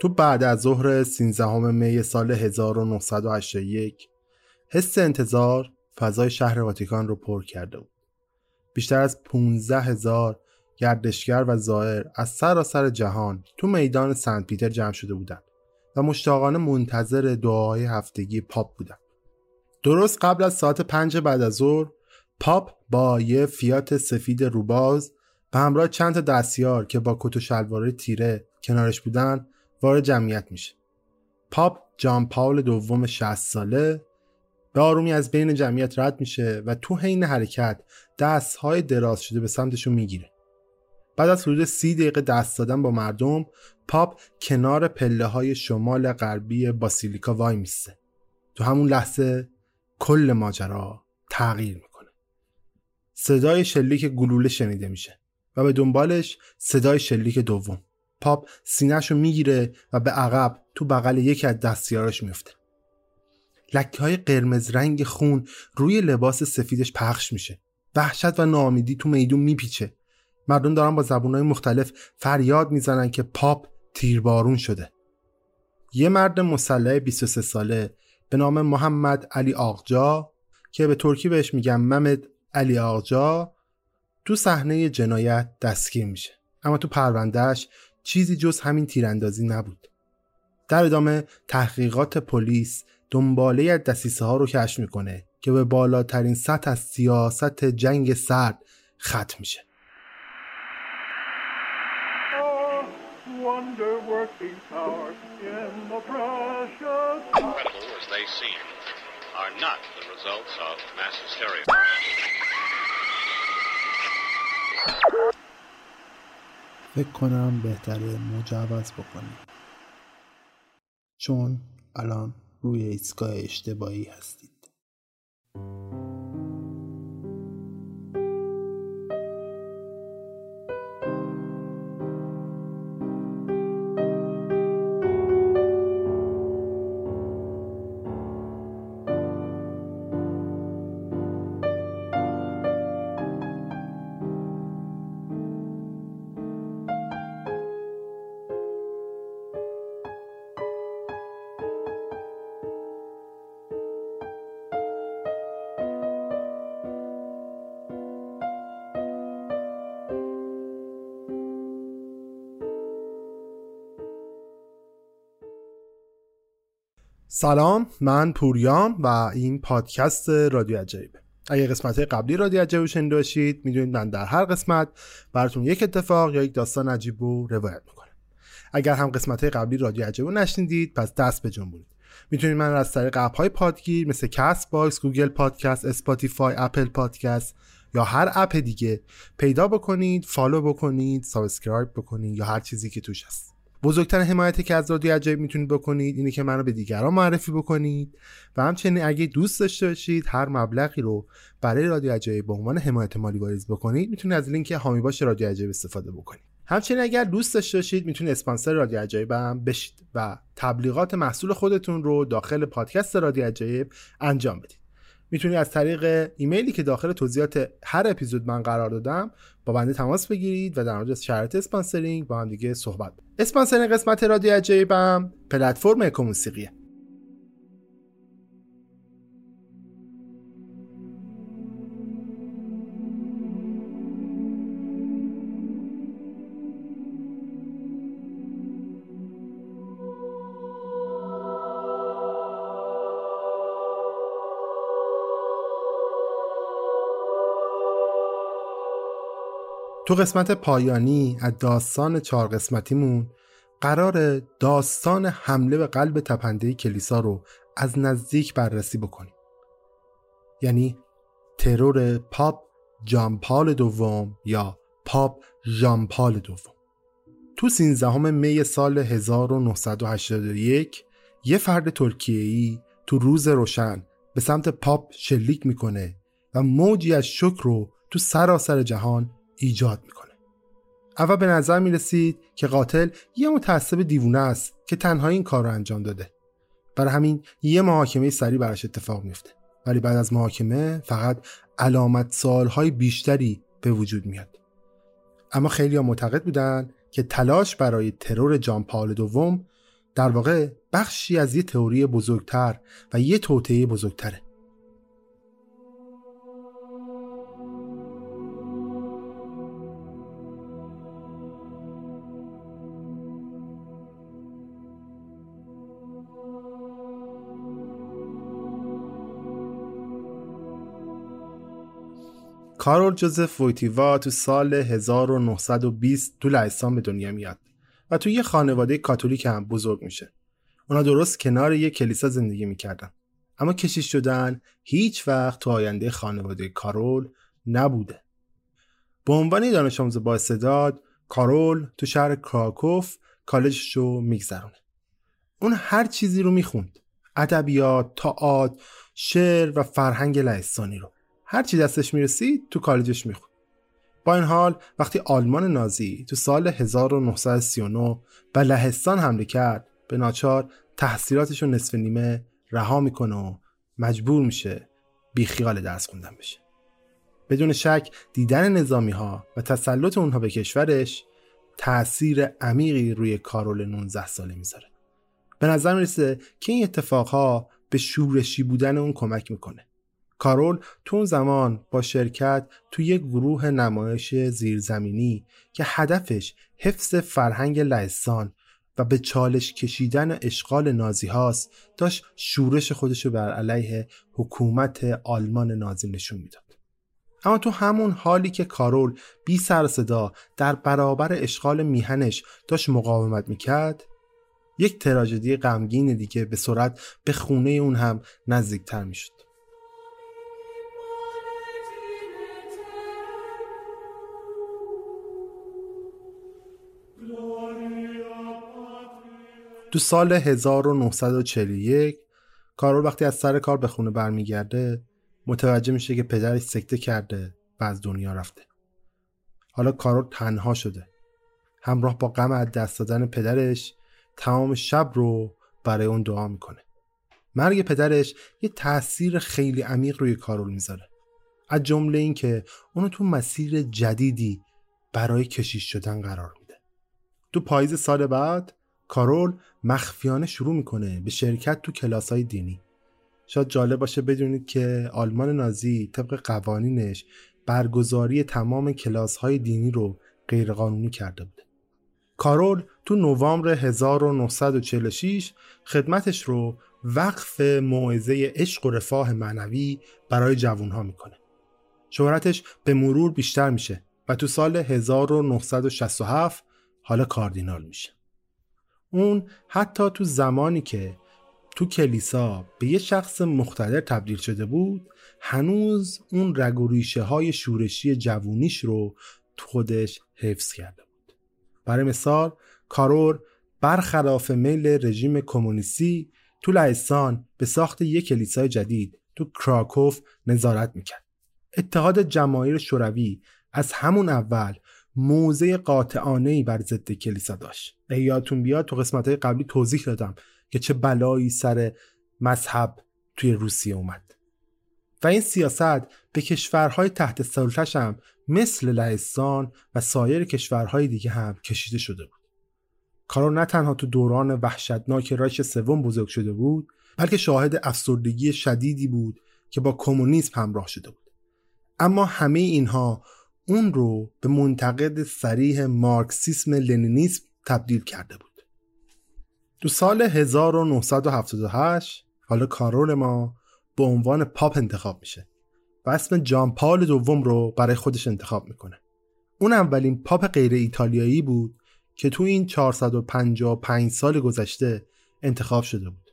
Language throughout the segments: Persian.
تو بعد از ظهر 13 می سال 1981 حس انتظار فضای شهر واتیکان رو پر کرده بود. بیشتر از 15 هزار گردشگر و زائر از سراسر جهان تو میدان سنت پیتر جمع شده بودند و مشتاقانه منتظر دعاهای هفتگی پاپ بودند. درست قبل از ساعت پنج بعد از ظهر پاپ با یه فیات سفید روباز و همراه چند دستیار که با کت و شلوار تیره کنارش بودن وارد جمعیت میشه. پاپ جان پاول دوم 60 ساله به آرومی از بین جمعیت رد میشه و تو حین حرکت دستهای دراز شده به سمتشون می‌گیره. بعد از حدود سی دقیقه دست دادن با مردم پاپ کنار پله های شمال غربی باسیلیکا وای میسته. تو همون لحظه کل ماجرا تغییر می‌کنه. صدای شلیک گلوله شنیده میشه و به دنبالش صدای شلیک دوم. پاپ سینهشو می‌گیره و به عقب تو بغل یکی از دستیاراش میفته. لکه های قرمز رنگ خون روی لباس سفیدش پخش میشه. وحشت و ناامیدی تو میدون میپیچه. مردم دارن با زبونهای مختلف فریاد می‌زنن که پاپ تیربارون شده. یه مرد مسلح 23 ساله به نام محمد علی آقجا که به ترکی بهش میگن ممد علی آقجا تو صحنه جنایت دستگیر میشه. اما تو پروندهش چیزی جز همین تیراندازی نبود. در ادامه تحقیقات پلیس دنباله از دسیسه ها رو کشف می‌کنه که به بالاترین سطح از سیاست جنگ سرد ختم میشه. فکر کنم بهتره مجوز بکنیم. چون الان روی ایستگاه اشتباهی هستید. سلام من پوریام و این پادکست رادیو عجایبه اگه قسمت قبلی رادیو عجایب رو شنیده باشید می‌دونید من در هر قسمت براتون یک اتفاق یا یک داستان عجیب رو روایت می‌کنم. اگر هم قسمت قبلی رادیو عجایب رو نشنیدید پس دست به جنبونید می‌تونید من از طریق اپ های پادگیر مثل Castbox، Google Podcast، Spotify، Apple Podcast یا هر اپ دیگه پیدا بکنید، follow بکنید، subscribe بکنید یا هر چیزی که توش هست. بزرگتر حمایتی که از رادیو عجایب می‌تونید بکنید اینه که منو به دیگران معرفی بکنید و همچنین اگه دوست داشته باشید هر مبلغی رو برای رادیو عجایب به عنوان حمایت مالی واریز بکنید می‌تونید از لینک هامی باش رادیو عجایب استفاده بکنید. همچنین اگر دوست داشته باشید می‌تونید اسپانسر رادیو عجایب هم بشید و تبلیغات محصول خودتون رو داخل پادکست رادیو عجایب انجام بدید. می‌تونید از طریق ایمیلی که داخل توضیحات هر اپیزود من قرار دادم با بنده تماس بگیرید و در مورد شرایط sponsoring با هم دیگه صحبت sponsoring قسمت رادیو عجایبم پلتفرم اکوموسیقیه. تو قسمت پایانی از داستان چهار قسمتیمون قرار داستان حمله به قلب تپنده کلیسا رو از نزدیک بررسی بکنیم. یعنی ترور پاپ جامپال دوم یا پاپ ژامپال دوم. تو 13 می سال 1981 یه فرد ترکیه‌ای تو روز روشن به سمت پاپ شلیک می‌کنه و موجی از شک رو تو سراسر جهان ایجاد می‌کنه. اول به نظر می‌رسید که قاتل یه متعصب دیوونه است که تنها این کار رو انجام داده. برای همین یه محاکمه سریع براش اتفاق میفته ولی بعد از محاکمه فقط علامت سالهای بیشتری به وجود میاد. اما خیلی ها معتقد بودن که تلاش برای ترور جان پال دوم در واقع بخشی از یه تئوری بزرگتر و یه توطئه بزرگتره. کارول جوزف وویتیوا تو سال 1920 تو لهستان به دنیا میاد و تو یه خانواده کاتولیک هم بزرگ میشه. اونا درست کنار یه کلیسا زندگی می‌کردن. اما کشیش شدن هیچ وقت تو آینده خانواده کارول نبوده. به عنوان دانش آموز با استعداد کارول تو شهر کراکوف کالجش رو میگذرونه. اون هر چیزی رو می‌خوند. ادبیات، تئاتر، شعر و فرهنگ لهستانی رو. هر چی دستش می‌رسید تو کالجش می‌خوند با این حال وقتی آلمان نازی تو سال 1939 به لهستان حمله کرد به ناچار تحصیلاتش رو نصف نیمه رها می‌کنه و مجبور میشه بیخیال درس خوندن بشه. بدون شک دیدن نظامی ها و تسلط اونها به کشورش تأثیر عمیقی روی کارول 19 ساله می‌ذاره. به نظر می‌رسه که این اتفاقها به شورشی بودن اون کمک می‌کنه. کارول تو اون زمان با شرکت تو یک گروه نمایش زیرزمینی که هدفش حفظ فرهنگ لهستان و به چالش کشیدن اشغال نازی هاست داشت شورش خودش رو بر علیه حکومت آلمان نازی نشون می‌داد. اما تو همون حالی که کارول بی سر صدا در برابر اشغال میهنش داشت مقاومت می‌کرد یک تراژدی غمگین دیگه به سرعت به خونه اون هم نزدیکتر می‌شد. تو سال 1941 کارول وقتی از سر کار به خونه برمیگرده متوجه میشه که پدرش سکته کرده و از دنیا رفته. حالا کارول تنها شده. همراه با غم از دست دادن پدرش تمام شب رو برای اون دعا می‌کنه. مرگ پدرش یه تاثیر خیلی عمیق روی کارول می‌ذاره. از جمله اینکه اونو تو مسیر جدیدی برای کشیش شدن قرار میده. تو پاییز سال بعد کارول مخفیانه شروع می‌کنه به شرکت تو کلاس های دینی. شاید جالب باشه بدونید که آلمان نازی طبق قوانینش برگزاری تمام کلاس های دینی رو غیرقانونی کرده بوده. کارول تو نوامبر 1946 خدمتش رو وقف موعظه عشق و رفاه معنوی برای جوانها می‌کنه. شهرتش به مرور بیشتر میشه و تو سال 1967 حالا کاردینال میشه. اون حتی تو زمانی که تو کلیسا به یه شخص مختلف تبدیل شده بود هنوز اون رگ و ریشه های شورشی جوونیش رو تو خودش حفظ کرده بود برای مثال کارور برخلاف میل رژیم کمونیستی تو لهستان به ساخت یک کلیسای جدید تو کراکوف نظارت می‌کرد. اتحاد جماهیر شوروی از همون اول موضع قاطعانه ای بر ضد کلیسا داشت. یادتون بیاد تو قسمت های قبلی توضیح دادم که چه بلایی سر مذهب توی روسیه اومد. و این سیاست به کشورهای تحت سلطش هم مثل لهستان و سایر کشورهای دیگه هم کشیده شده بود. کارو نه تنها تو دوران وحشتناک رایش سوم بزرگ شده بود بلکه شاهد افسردگی شدیدی بود که با کمونیسم همراه شده بود اما همه اینها اون رو به منتقد سریح مارکسیسم لنینیسم تبدیل کرده بود تو سال 1978 حالا کارول ما به عنوان پاپ انتخاب میشه و اسم جان پال دوم رو برای خودش انتخاب می‌کنه اون اولین پاپ غیر ایتالیایی بود که تو این 455 سال گذشته انتخاب شده بود.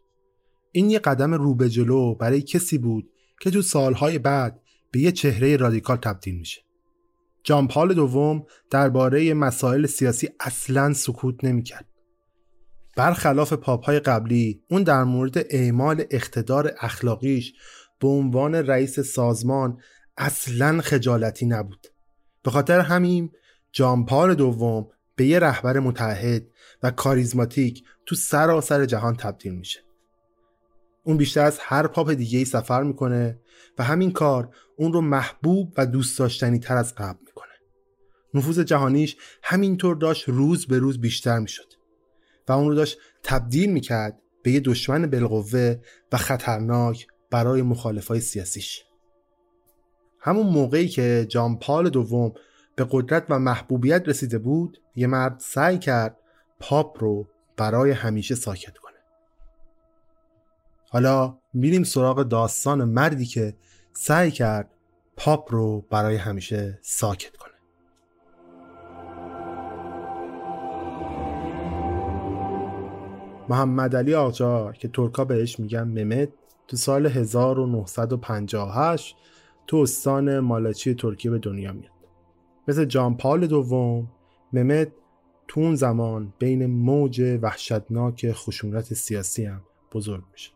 این یه قدم رو به جلو برای کسی بود که تو سالهای بعد به یه چهره رادیکال تبدیل میشه. جان پال دوم درباره مسائل سیاسی اصلا سکوت نمی‌کرد. برخلاف پاپ های قبلی اون در مورد اعمال اقتدار اخلاقیش به عنوان رئیس سازمان اصلا خجالتی نبود. به خاطر همین جان پال دوم به یه رهبر متحد و کاریزماتیک تو سراسر جهان تبدیل میشه اون بیشتر از هر پاپ دیگه ای سفر می‌کنه و همین کار اون رو محبوب و دوست داشتنی تر از قبل می‌کنه. نفوذ جهانیش همینطور داشت روز به روز بیشتر می‌شد و اون رو داشت تبدیل می‌کرد به یه دشمن بالقوه و خطرناک برای مخالفای سیاسیش. همون موقعی که جان پال دوم به قدرت و محبوبیت رسیده بود یه مرد سعی کرد پاپ رو برای همیشه ساکت حالا میریم سراغ داستان مردی که سعی کرد پاپ رو برای همیشه ساکت کنه. محمد علی آقا که ترکا بهش میگن ممد تو سال 1958 تو استان مالاچی ترکیه به دنیا میاد. مثل جان پال دوم ممت تو اون زمان بین موج وحشتناک خشونت سیاسی هم بزرگ میشه.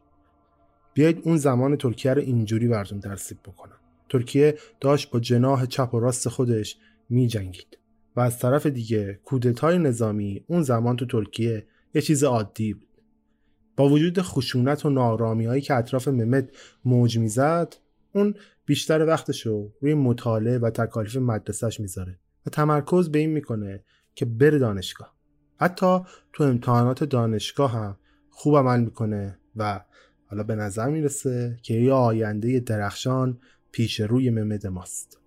بیایید اون زمان ترکیه رو اینجوری براتون ترسیب بکنم. ترکیه داشت با جناح چپ و راست خودش می جنگید و از طرف دیگه کودتای نظامی اون زمان تو ترکیه یه چیز عادی بود. با وجود خشونت و نارامی هایی که اطراف ممد موج می‌زد اون بیشتر وقتشو روی مطالعه و تکالیف مدرسهش می‌ذاره و تمرکز به این می‌کنه که بره دانشگاه. حتی تو امتحانات دانشگاه هم خوب عمل می‌کنه و حالا به نظر می‌رسه که یه آینده درخشان پیش روی ممد ماست.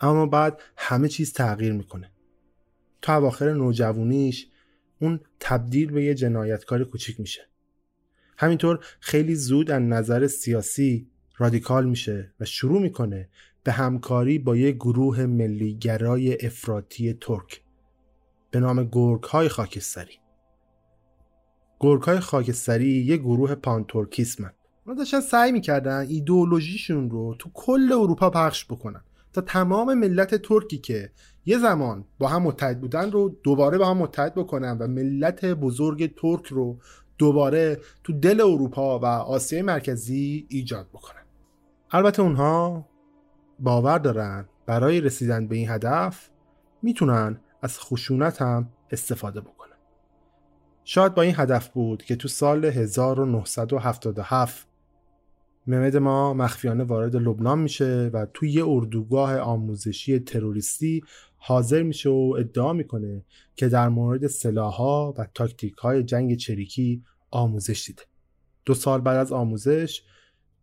اما بعد همه چیز تغییر می‌کنه. تو اواخر نوجوانیش اون تبدیل به یه جنایتکار کوچیک میشه. همینطور خیلی زود از نظر سیاسی رادیکال میشه و شروع می‌کنه به همکاری با یک گروه ملیگرای افراطی ترک به نام گرگ های خاکستری. گرگ های خاکستری یک گروه پانتورکیسمن. اونا داشتن سعی می‌کردن ایدئولوژیشون رو تو کل اروپا پخش بکنن تا تمام ملت ترکی که یه زمان با هم متحد بودن رو دوباره با هم متحد بکنن و ملت بزرگ ترک رو دوباره تو دل اروپا و آسیای مرکزی ایجاد بکنن. البته اونها باور دارن برای رسیدن به این هدف می‌تونن از خشونت هم استفاده بکنن. شاید با این هدف بود که تو سال 1977 ممد ما مخفیانه وارد لبنان میشه و توی یه اردوگاه آموزشی تروریستی حاضر میشه و ادعا می‌کنه که در مورد سلاحها و تاکتیک های جنگ چریکی آموزش دیده دو سال بعد از آموزش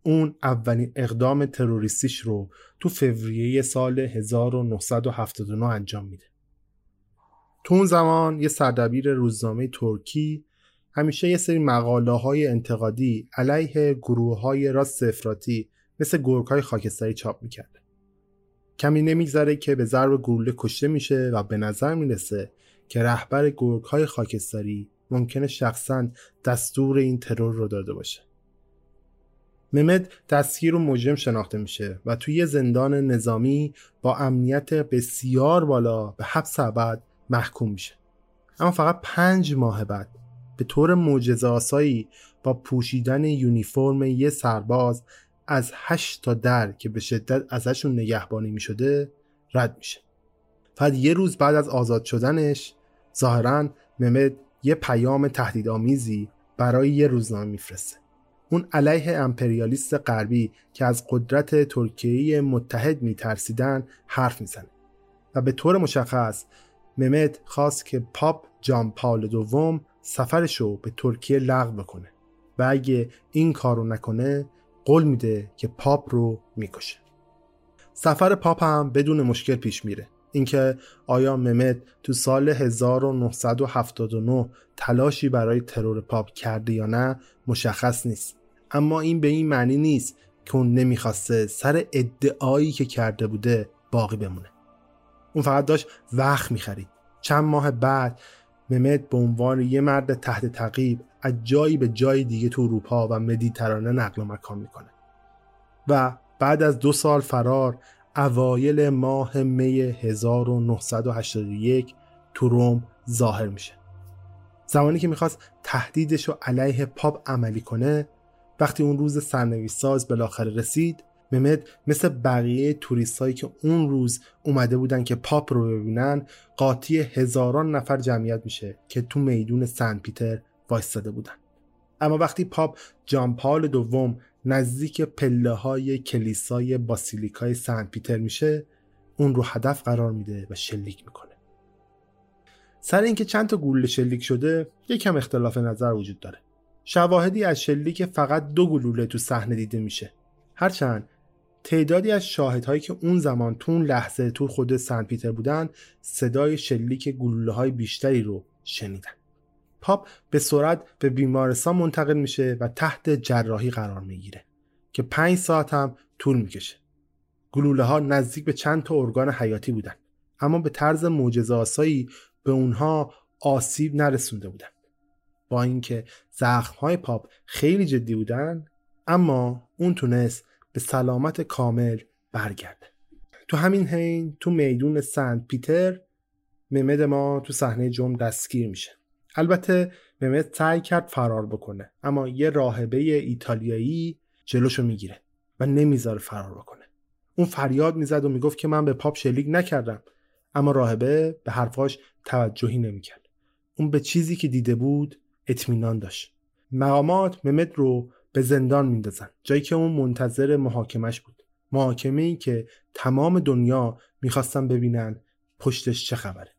اون اولین اقدام تروریستیش رو تو فوریه سال 1979 انجام میده. تو اون زمان یه سردبیر روزنامه ترکی همیشه یه سری مقاله های انتقادی علیه گروه های راست افراطی مثل گرگ های خاکستری چاپ می‌کرده. کمی نمیگذره که به ضرب گلوله کشته میشه و به نظر می‌رسه که رهبر گرگ های خاکستری ممکنه شخصا دستور این ترور رو داده باشه. ممد دستگیر و مجرم شناخته میشه و توی زندان نظامی با امنیت بسیار بالا به حبس ابد محکوم میشه. اما فقط پنج ماه بعد به طور معجزه آسایی با پوشیدن یونیفرم یه سرباز از هشت تا در که به شدت ازشون نگهبانی می شده رد میشه. فقط یه روز بعد از آزاد شدنش ظاهرا ممد یه پیام تهدیدآمیزی برای یه روزنامه میفرسته. اون علیه امپریالیست غربی که از قدرت ترکیه متحد میترسیدن حرف می‌زنه و به طور مشخص ممد خواست که پاپ جان پال دوم سفرش رو به ترکیه لغو بکنه و اگه این کارو نکنه قول میده که پاپ رو می‌کشه. سفر پاپ هم بدون مشکل پیش میره. اینکه آیا ممد تو سال 1979 تلاشی برای ترور پاپ کرده یا نه مشخص نیست. اما این به این معنی نیست که اون نمی‌خواسته سر ادعایی که کرده بوده باقی بمونه. اون فقط داشت وقت می‌خرید. چند ماه بعد ممد به عنوان یه مرد تحت تعقیب از جایی به جای دیگه تو اروپا و مدیترانه نقل و مکان می‌کنه. و بعد از دو سال فرار اوایل ماه می 1981 تو روم ظاهر میشه. زمانی که می‌خواست تهدیدش رو علیه پاپ عملی کنه وقتی اون روز سرنویس ساز بالاخره رسید ممد مثل بقیه توریستایی که اون روز اومده بودن که پاپ رو ببینن قاطی هزاران نفر جمعیت میشه که تو میدون سن پیتر وایستاده بودن. اما وقتی پاپ جان پال دوم نزدیک پله های کلیسای باسیلیکای سن پیتر میشه اون رو هدف قرار میده و شلیک می‌کنه. سر اینکه چند تا گلوله شلیک شده یکم اختلاف نظر وجود داره. شواهدی از شلیک فقط دو گلوله تو صحنه دیده میشه. هرچند تعدادی از شاهدهایی که اون زمان تو اون لحظه تو خود سن پیتر بودن صدای شلیک گلوله های بیشتری رو شنیدن. پاپ به سرعت به بیمارستان منتقل میشه و تحت جراحی قرار می‌گیره که پنج ساعت هم طول می‌کشه. گلوله ها نزدیک به چند تا ارگان حیاتی بودن اما به طرز معجزه آسایی به اونها آسیب نرسونده بودن. با اینکه زخم های پاپ خیلی جدی بودن اما اون تونست به سلامت کامل برگرده تو همین حین تو میدون سنت پیتر ممد ما تو صحنه جرم دستگیر میشه. البته ممد سعی کرد فرار بکنه اما یه راهبه ایتالیایی جلوشو می‌گیره و نمی‌ذاره فرار بکنه. اون فریاد می‌زد و می‌گفت که من به پاپ شلیک نکردم اما راهبه به حرفاش توجهی نمی‌کرد. اون به چیزی که دیده بود اطمینان داشت. مقامات ممد رو به زندان میندازن. جایی که اون منتظر محاکمش بود. محاکمه ای که تمام دنیا می‌خواستن ببینن پشتش چه خبره.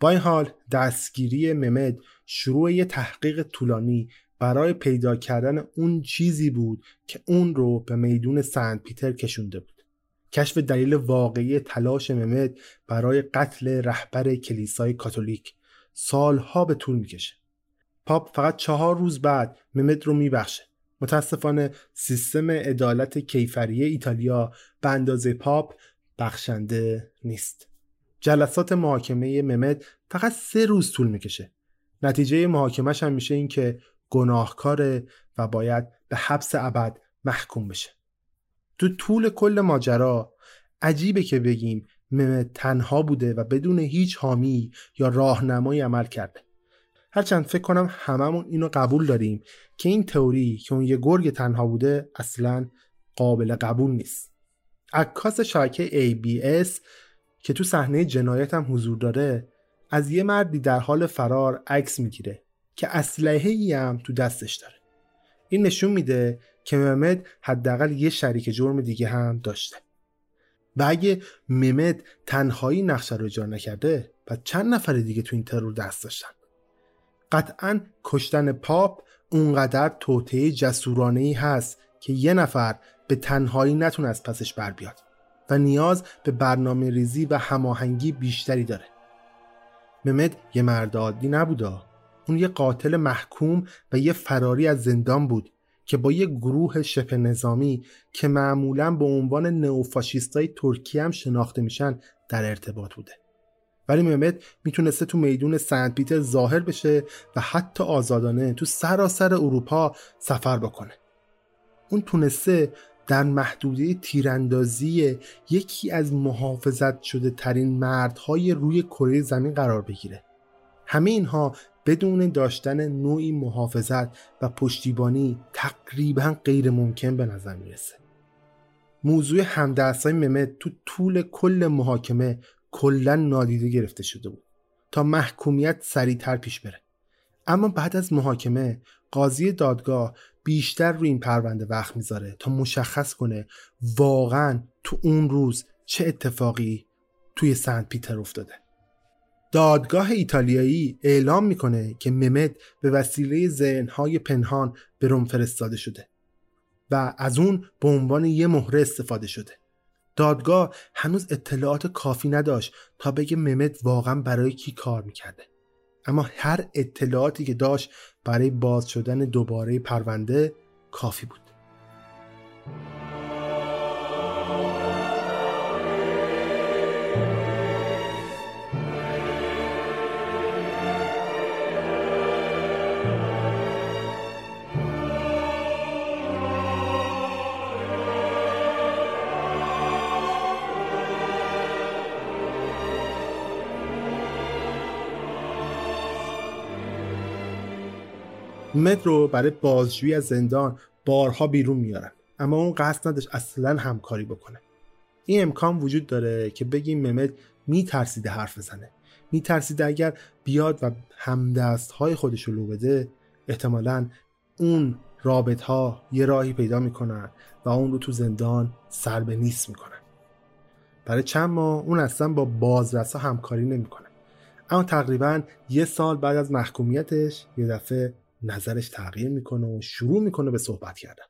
با این حال دستگیری ممد شروع یه تحقیق طولانی برای پیدا کردن اون چیزی بود که اون رو به میدون سنت پیتر کشونده بود. کشف دلیل واقعی تلاش ممد برای قتل رهبر کلیسای کاتولیک سالها به طول می‌کشه. پاپ فقط چهار روز بعد ممد رو میبخشه. متاسفانه سیستم عدالت کیفری ایتالیا به اندازه پاپ بخشنده نیست. جلسات محاکمه ممد فقط سه روز طول می‌کشه. نتیجه محاکمش هم میشه این که گناهکاره و باید به حبس ابد محکوم بشه. تو طول کل ماجرا عجیبه که بگیم ممد تنها بوده و بدون هیچ حامی یا راهنمایی عمل کرده. هرچند فکر کنم هممون اینو قبول داریم که این تئوری که اون یه گرگ تنها بوده اصلا قابل قبول نیست. عکاس شبکه ABS که تو صحنه جنایت هم حضور داره از یه مردی در حال فرار عکس می‌گیره که اسلحه ای هم تو دستش داره. این نشون میده که ممد حداقل یه شریک جرم دیگه هم داشته. و اگه ممد تنهایی نقشه رو اجرا نکرده و چند نفر دیگه تو این ترور دست داشتن؟ قطعا کشتن پاپ اونقدر توطعه جسورانه ای هست که یه نفر به تنهایی نتونه از پسش بر بیاد و نیاز به برنامه ریزی و هماهنگی بیشتری داره. ممد یه مرد عادی نبوده اون یه قاتل محکوم و یه فراری از زندان بود که با یه گروه شبه نظامی که معمولا به عنوان نئوفاشیستای ترکیه هم شناخته میشن در ارتباط بوده. ولی ممد می‌تونسته تو میدون سنت پیتر ظاهر بشه و حتی آزادانه تو سراسر اروپا سفر بکنه. اون تونسته در محدوده تیراندازی یکی از محافظت شده ترین مردهای روی کره زمین قرار بگیره. همه اینها بدون داشتن نوعی محافظت و پشتیبانی تقریبا غیر ممکن به نظر می‌رسه. موضوع همدست های ممد تو طول کل محاکمه کلا نادیده گرفته شده بود تا محکومیت سریعتر پیش بره. اما بعد از محاکمه قاضی دادگاه بیشتر روی این پرونده وقت می‌ذاره تا مشخص کنه واقعا تو اون روز چه اتفاقی توی سنت پیتر افتاده. دادگاه ایتالیایی اعلام می‌کنه که ممد به وسیله ذهنهای پنهان به روم فرستاده شده و از اون به عنوان یه مهره استفاده شده. دادگاه هنوز اطلاعات کافی نداشت تا بگه ممد واقعا برای کی کار می‌کرده. اما هر اطلاعاتی که داشت برای باز شدن دوباره پرونده کافی بود. مت رو برای بازجویی از زندان بارها بیرون میارن. اما اون قصد نداشت اصلا همکاری بکنه. این امکان وجود داره که بگیم ممد میترسیده حرف بزنه. میترسیده اگر بیاد و همدست های خودش رو لو بده احتمالا اون رابط ها یه راهی پیدا می‌کنن و اون رو تو زندان سر به نیست می‌کنن. برای چند ماه اون اصلا با بازرسا همکاری نمی‌کنه. اما تقریبا یه سال بعد از محکومیتش یه دفعه نظرش تغییر می‌کنه و شروع می‌کنه به صحبت کردن.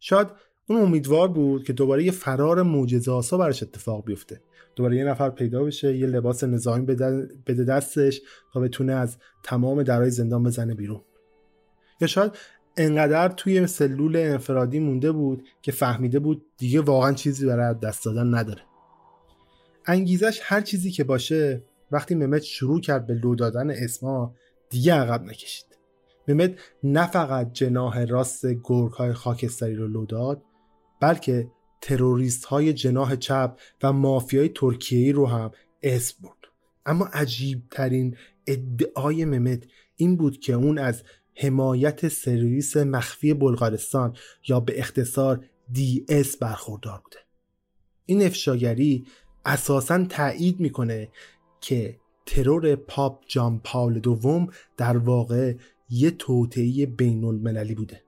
شاید اون امیدوار بود که دوباره یه فرار معجزه آسا براش اتفاق بیفته. دوباره یه نفر پیدا بشه یه لباس نظامی بده دستش تا بتونه از تمام درای زندان بزنه بیرون. یا شاید انقدر توی سلول انفرادی مونده بود که فهمیده بود دیگه واقعا چیزی برای دست دادن نداره. انگیزش هر چیزی که باشه وقتی ممت شروع کرد به لو دادن اسما دیگه عقب نکشید. ممد نه فقط جناح راست گرگ های خاکستری رو لو داد بلکه تروریست های جناح چپ و مافیای ترکیه‌ای رو هم اسم برد. اما عجیب ترین ادعای ممد این بود که اون از حمایت سرویس مخفی بلغارستان یا به اختصار دی اس برخوردار بوده. این افشاگری اساسا تایید می‌کنه که ترور پاپ جان پاول دوم در واقع یه توطعه بین المللی بوده.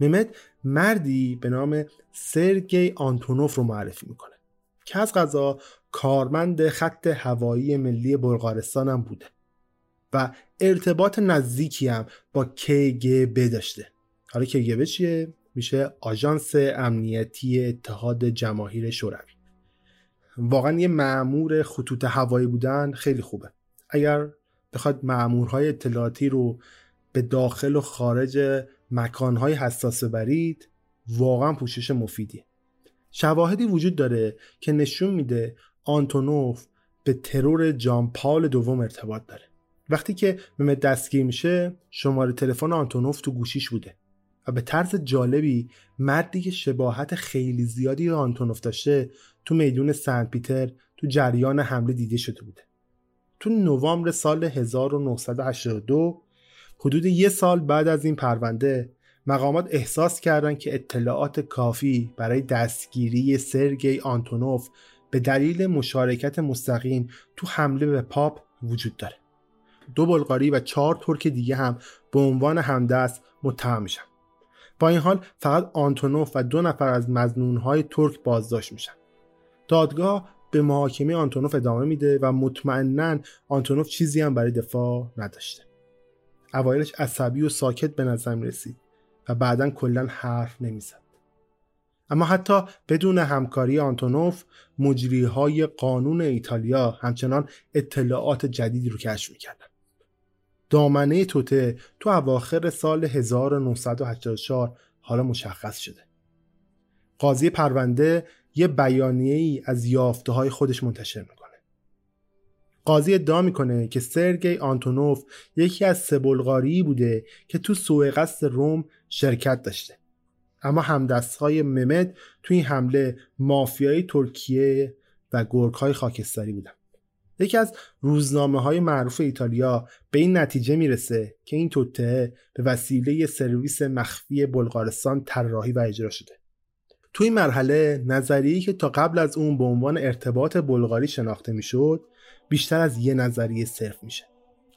ممد مردی به نام سرگی آنتونوف رو معرفی می‌کنه که از غذا کارمند خط هوایی ملی بلغارستان هم بوده و ارتباط نزدیکی هم با KGB داشته. حالا KGB چیه؟ میشه آژانس امنیتی اتحاد جماهیر شوروی. واقعا یه معمور خطوط هوایی بودن خیلی خوبه. اگر بخواد معمورهای اطلاعاتی رو به داخل و خارج مکانهای حساس برید واقعا پوشش مفیدی شواهدی وجود داره که نشون میده آنتونوف به ترور جان پال دوم ارتباط داره. وقتی که به دستگیر میشه شماره تلفن آنتونوف تو گوشیش بوده و به طرز جالبی مردی که شباهت خیلی زیادی به آنتونوف داشته تو میدون سنت پیتر تو جریان حمله دیده شده بوده. تو نوامبر سال 1982 حدود یه سال بعد از این پرونده مقامات احساس کردند که اطلاعات کافی برای دستگیری سرگی آنتونوف به دلیل مشارکت مستقیم تو حمله به پاپ وجود داره. دو بلغاری و چهار ترک دیگه هم به عنوان همدست متهم میشن. با این حال فقط آنتونوف و دو نفر از مزنونهای ترک بازداشت میشن. دادگاه به محاکمه آنتونوف ادامه میده و مطمئنا آنتونوف چیزی هم برای دفاع نداشته. اوایلش عصبی و ساکت به نظر می رسید و بعدا کلا حرف نمی‌زد. اما حتی بدون همکاری آنتونوف مجری های قانون ایتالیا همچنان اطلاعات جدیدی رو کشف می‌کردن. دامنه توته تو اواخر سال 1984 حالا مشخص شده. قاضی پرونده یه بیانیه ای از یافته های خودش منتشر می‌کنه. قاضی ادعا می‌کنه که سرگی آنتونوف یکی از سه بلغاری بوده که تو سوء قصد روم شرکت داشته. اما همدست های ممد تو این حمله مافیای ترکیه و گرگ های خاکستری بودن. یکی از روزنامه های معروف ایتالیا به این نتیجه می‌رسه که این توته به وسیله سرویس مخفی بلغارستان طراحی و اجرا شده. تو این مرحله نظریه‌ای که تا قبل از اون به عنوان ارتباط بلغاری شناخته می‌شد بیشتر از یه نظریه صرف میشه.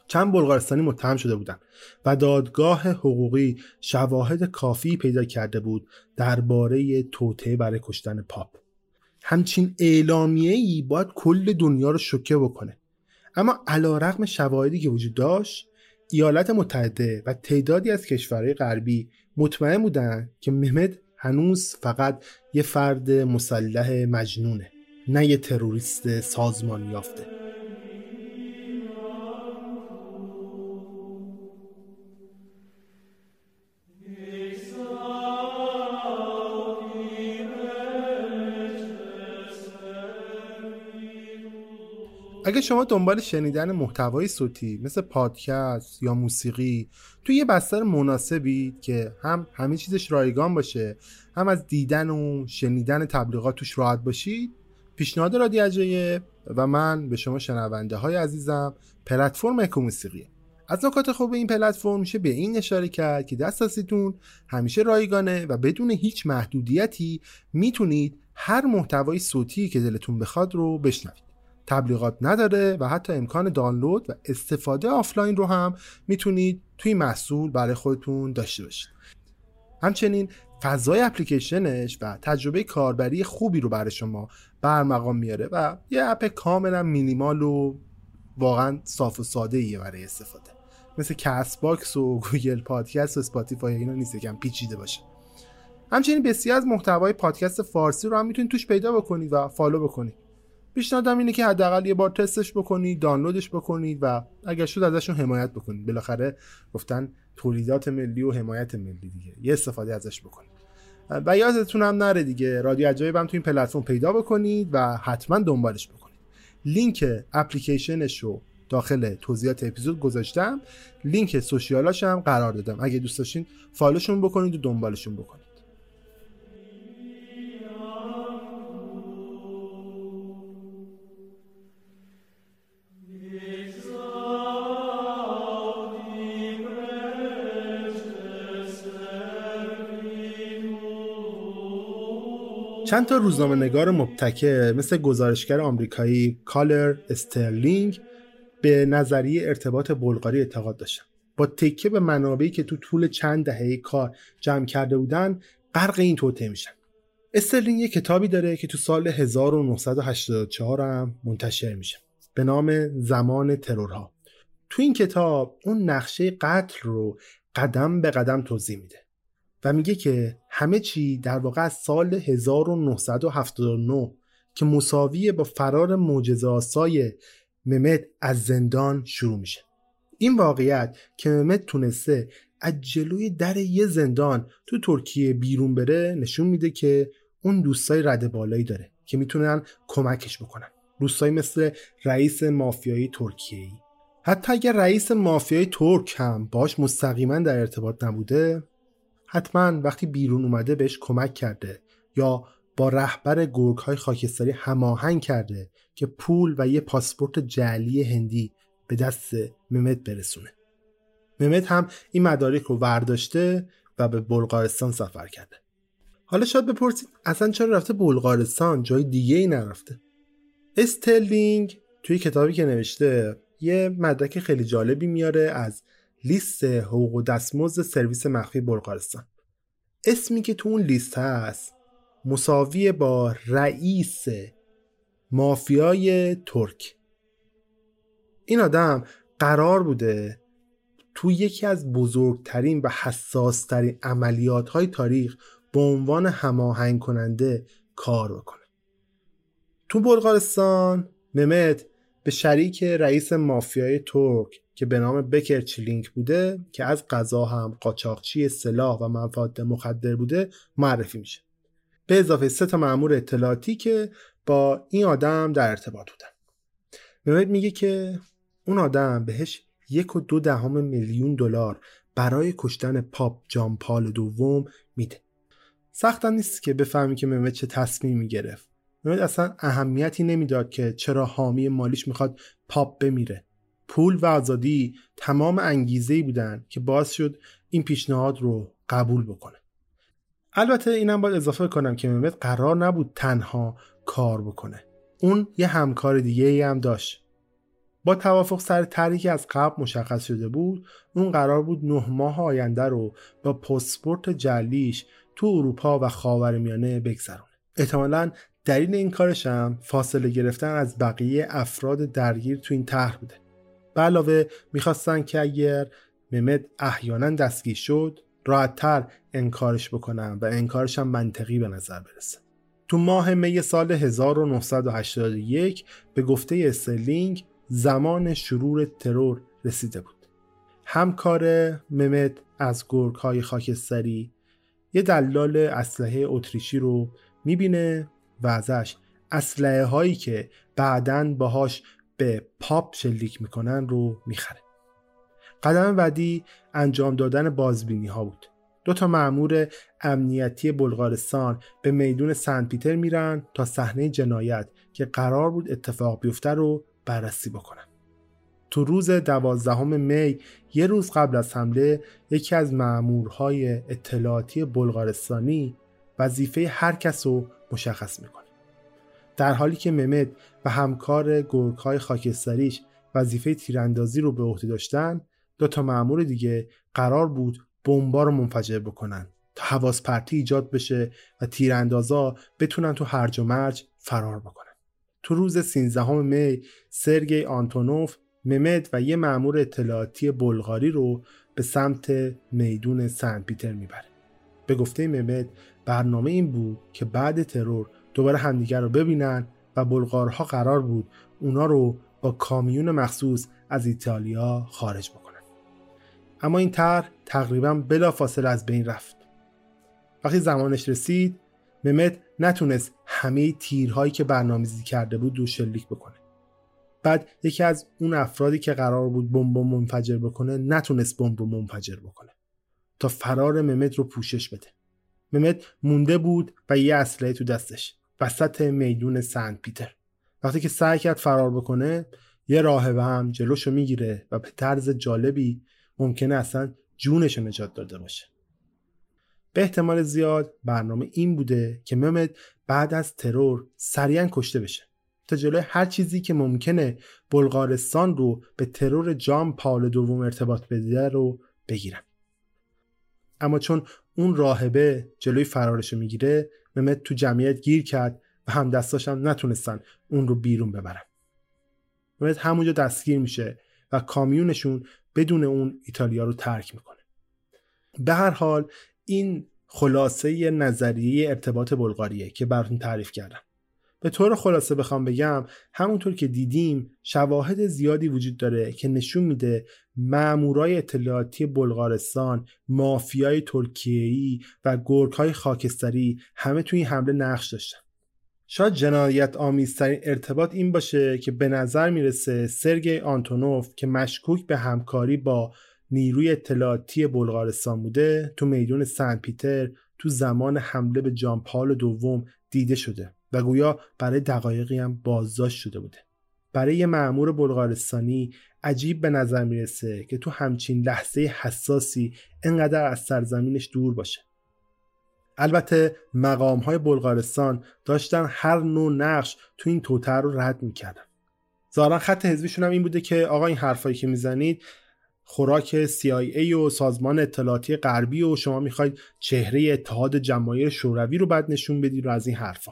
چند بلغارستانی متهم شده بودند و دادگاه حقوقی شواهد کافی پیدا کرده بود درباره توته برای کشتن پاپ. همچین اعلامیه ای باید کل دنیا رو شوکه بکنه. اما علا رقم شواهدی که وجود داشت ایالات متحده و تعدادی از کشورهای غربی مطمئن بودند که مهمد هنوز فقط یه فرد مسلح مجنونه نه یه تروریست سازمانی یافته. اگه شما دنبال شنیدن محتوای صوتی مثل پادکست یا موسیقی تو یه بستر مناسبی که هم همه چیزش رایگان باشه هم از دیدن و شنیدن تبلیغات توش راحت باشید پیشنهاد رادی اجایب و من به شما شنونده های عزیزم پلتفرم اکو موسیقیه از نکات خوب این پلتفرم میشه به این اشاره کرد که دسترسیتون همیشه رایگانه و بدون هیچ محدودیتی می‌تونید هر محتوای صوتی که دلتون بخواد رو بشنوید. تبلیغات نداره و حتی امکان دانلود و استفاده آفلاین رو هم می‌تونید توی محصول برای خودتون داشته باشید. همچنین فضای اپلیکیشنش و تجربه کاربری خوبی رو برای شما به ارمغان میاره و یه اپ کاملا مینیمال و واقعا صاف و ساده ایه برای استفاده. مثل Castbox و Google Podcast و Spotify اینا نیست یکم پیچیده باشه. همچنین بسیار از محتوای پادکست فارسی رو هم می‌تونید توش پیدا بکنید و follow بکنید. پیشنهادم اینه که حداقل یه بار تستش بکنید دانلودش بکنید و اگر شد ازشون حمایت بکنید بالاخره گفتن تولیدات ملی و حمایت ملی دیگه. یه استفاده ازش بکنید و یادتون هم نره دیگه رادیو عجایب هم تو این پلتفرم پیدا بکنید و حتما دنبالش بکنید. لینک اپلیکیشنش رو داخل توضیحات اپیزود گذاشتم. لینک social اش هم قرار دادم. اگه دوست داشتین follow شون بکنید و دنبالشون بکنید. چند تا روزنامه نگار مبتکر مثل گزارشگر آمریکایی کلر استرلینگ به نظریه ارتباط بلغاری اعتقاد داشتن. با تکیه به منابعی که تو طول چند دهه کار جمع کرده بودن غرق این توته میشن. استرلینگ یه کتابی داره که تو سال 1984 هم منتشر میشه. به نام زمان ترورها. تو این کتاب اون نقشه قتل رو قدم به قدم توضیح میده. و میگه که همه چی در واقع از سال 1979 که مساوی با فرار معجزه آسای ممد از زندان شروع میشه. این واقعیت که ممد تونسته از جلوی در یه زندان تو ترکیه بیرون بره نشون میده که اون دوستای رد بالایی داره که می‌تونن کمکش بکنن. دوستایی مثل رئیس مافیایی ترکیه حتی اگر رئیس مافیای ترک هم باش مستقیما در ارتباط نبوده حتما وقتی بیرون اومده بهش کمک کرده یا با رهبر گرگ های خاکستری هماهنگ کرده که پول و یه پاسپورت جعلی هندی به دست ممت برسونه. ممت هم این مدارک رو ورداشته و به بلغارستان سفر کرده. حالا شاید بپرسید اصلا چرا رفته بلغارستان؟ جای دیگه ای نرفته. استرلینگ توی کتابی که نوشته یه مدرک خیلی جالبی میاره از لیست حقوق و دستمزد سرویس مخفی بلغارستان. اسمی که تو اون لیست هست مساوی با رئیس مافیای ترک. این آدم قرار بوده تو یکی از بزرگترین و حساسترین عملیات های تاریخ به عنوان هماهنگ کننده کار بکنه. تو بلغارستان ممت به شریک رئیس مافیای ترک که به نام بکر چلینک بوده که از قضا هم قاچاقچی سلاح و مواد مخدر بوده معرفی میشه. به اضافه سه تا مأمور اطلاعاتی که با این آدم در ارتباط بودن. ممد میگه که اون آدم بهش یک و دو دهم میلیون دلار برای کشتن پاپ جان پال دوم میده. سخت نیست که بفهمی که ممد چه تصمیمی گرفت. ممد اصلا اهمیتی نمی‌داد که چرا حامی مالیش می‌خواد پاپ بمیره. پول و آزادی تمام انگیزه بودن که باعث شد این پیشنهاد رو قبول بکنه. البته اینم باید اضافه کنم که ممد قرار نبود تنها کار بکنه. اون یه همکار دیگه ای هم داشت. با توافق سر طرحی که از قبل مشخص شده بود اون قرار بود نه ماه آینده رو با پاسپورت جلیش تو اروپا و خاورمیانه بگذرونه. احتمالا دلیل این کارش هم فاصله گرفتن از بقیه افراد درگیر تو این طرح بوده. به علاوه می‌خواستن که اگر ممد احیانا دستگیر شد راحتتر انکارش بکنن و انکارش هم منطقی به نظر برسه. تو ماه می سال 1981 به گفته استرلینگ زمان شرور ترور رسیده بود. همکار ممد از گرگ های خاکستری یه دلال اسلحه اتریشی رو می‌بینه و ازش اسلحه هایی که بعدا باهاش به پاپ شلیک می‌کنن رو می‌خره. قدم بعدی انجام دادن بازبینی ها بود. دو تا مأمور امنیتی بلغارستان به میدون سن پیتر میرن تا صحنه جنایت که قرار بود اتفاق بیفته رو بررسی بکنن. تو روز دوازدهم می یه روز قبل از حمله یکی از مأمورهای اطلاعاتی بلغارستانی وظیفه هر کس رو مشخص می‌کنه. در حالی که ممد و همکار گرگهای خاکستریش وظیفه تیراندازی رو به عهده داشتن دو تا مأمور دیگه قرار بود بمبا رو منفجر بکنن تا حواس پرتی ایجاد بشه و تیراندازا بتونن تو هرج و مرج فرار بکنن. تو روز 13 می سرگی آنتونوف ممد و یه مأمور اطلاعاتی بلغاری رو به سمت میدون سن پیتر می‌بره. به گفته ممد برنامه این بود که بعد ترور دوباره همدیگر رو ببینن و بلغارها قرار بود اونا رو با کامیون مخصوص از ایتالیا خارج بکنن. اما این طرح تقریبا بلافاصله از بین رفت. وقتی زمانش رسید ممد نتونست همه تیرهایی که برنامه‌ریزی کرده بود دو شلیک بکنه. بعد یکی از اون افرادی که قرار بود بمب منفجر بکنه نتونست بمب منفجر بکنه تا فرار ممد رو پوشش بده. ممد مونده بود و یه اسلحه تو دستش. وسط میدون سنت پیتر. وقتی که سعی کرد فرار بکنه یه راهبه هم جلوشو می‌گیره و به طرز جالبی ممکنه اصلا جونش نجات داده باشه. به احتمال زیاد برنامه این بوده که ممد بعد از ترور سریعا کشته بشه تا جلوی هر چیزی که ممکنه بلغارستان رو به ترور جام پال دوم ارتباط بده رو بگیرن. اما چون اون راهبه جلوی فرارش رو می‌گیره ممد تو جمعیت گیر کرد و هم دستاش هم نتونستن اون رو بیرون ببرن. ممد همونجا دستگیر میشه و کامیونشون بدون اون ایتالیا رو ترک می‌کنه. به هر حال این خلاصه نظریه ارتباط بلغاریه که براتون تعریف کردم. به طور خلاصه بخوام بگم همونطور که دیدیم شواهد زیادی وجود داره که نشون میده مامورای اطلاعاتی بلغارستان، مافیای ترکیه‌ای و گرگهای خاکستری همه توی این حمله نقش داشتن. شاید جنایت آمیزترین ارتباط این باشه که به نظر می‌رسه سرگی آنتونوف که مشکوک به همکاری با نیروی اطلاعاتی بلغارستان بوده تو میدون سن پیتر تو زمان حمله به جانپال دوم دیده شده و گویا برای دقایقی هم بازداشت شده بوده. برای یه معمور بلغارستانی عجیب به نظر می‌رسه که تو همچین لحظه حساسی انقدر از سرزمینش دور باشه. البته مقام های بلغارستان داشتن هر نوع نقش تو این توتر رو رد می‌کردن. ظاهرا خط حزبیشون هم این بوده که آقا این حرفایی که می‌زنید خوراک CIA و سازمان اطلاعاتی غربی و شما می‌خواید چهره اتحاد جماهیر شوروی رو بعد نشون بدید رو از این حرفا.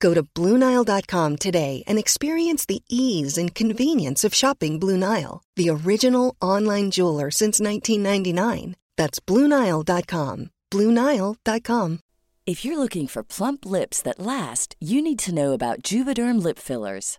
Go to BlueNile.com today and experience the ease and convenience of shopping Blue Nile, the original online jeweler since 1999. That's BlueNile.com. BlueNile.com. If you're looking for plump lips that last, you need to know about Juvederm lip fillers.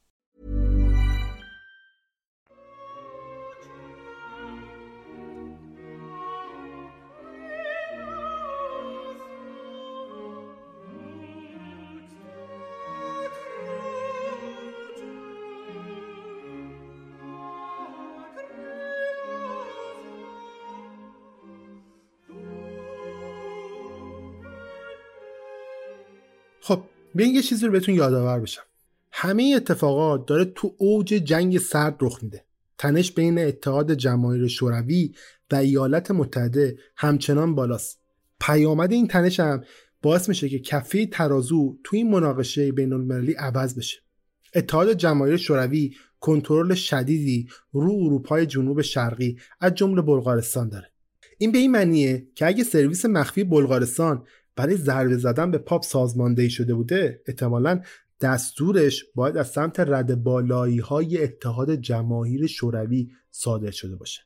خب بیاین یه چیزی رو بهتون یادآور بشم. همه اتفاقات داره تو اوج جنگ سرد رخ میده. تنش بین اتحاد جماهیر شوروی و ایالات متحده همچنان بالاست. پیامد این تنش هم باعث میشه که کفه ترازو تو این مناقشه بین المللی عوض بشه. اتحاد جماهیر شوروی کنترل شدیدی رو اروپای جنوب شرقی از جمله بلغارستان داره. این به این معنیه که اگه سرویس مخفی بلغارستان برای ضربه زدن به پاپ سازماندهی شده بوده احتمالا دستورش باید از سمت رد بالایی های اتحاد جماهیر شوروی صادر شده باشه.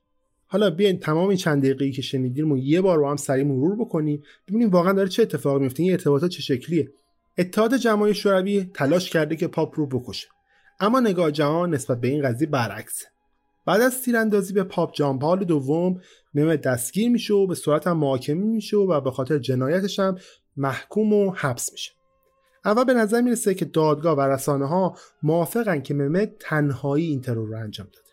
حالا بیاین تمام این چند دقیقه‌ای که شنیدیم رو یه بار با هم سریع مرور بکنیم ببینیم واقعا داره چه اتفاقی میفته این ارتباطات چه شکلیه. اتحاد جماهیر شوروی تلاش کرده که پاپ رو بکشه. اما نگاه جهان نسبت به این قضیه برعکسه. بعد از تیراندازی به پاپ جامپال دوم ممه دستگیر میشه و به صورت هم محاکمه میشه و به خاطر جنایتش هم محکوم و حبس میشه. اول به نظر می‌رسه که دادگاه و رسانه ها موافقن که ممه تنهایی این ترور رو انجام داده.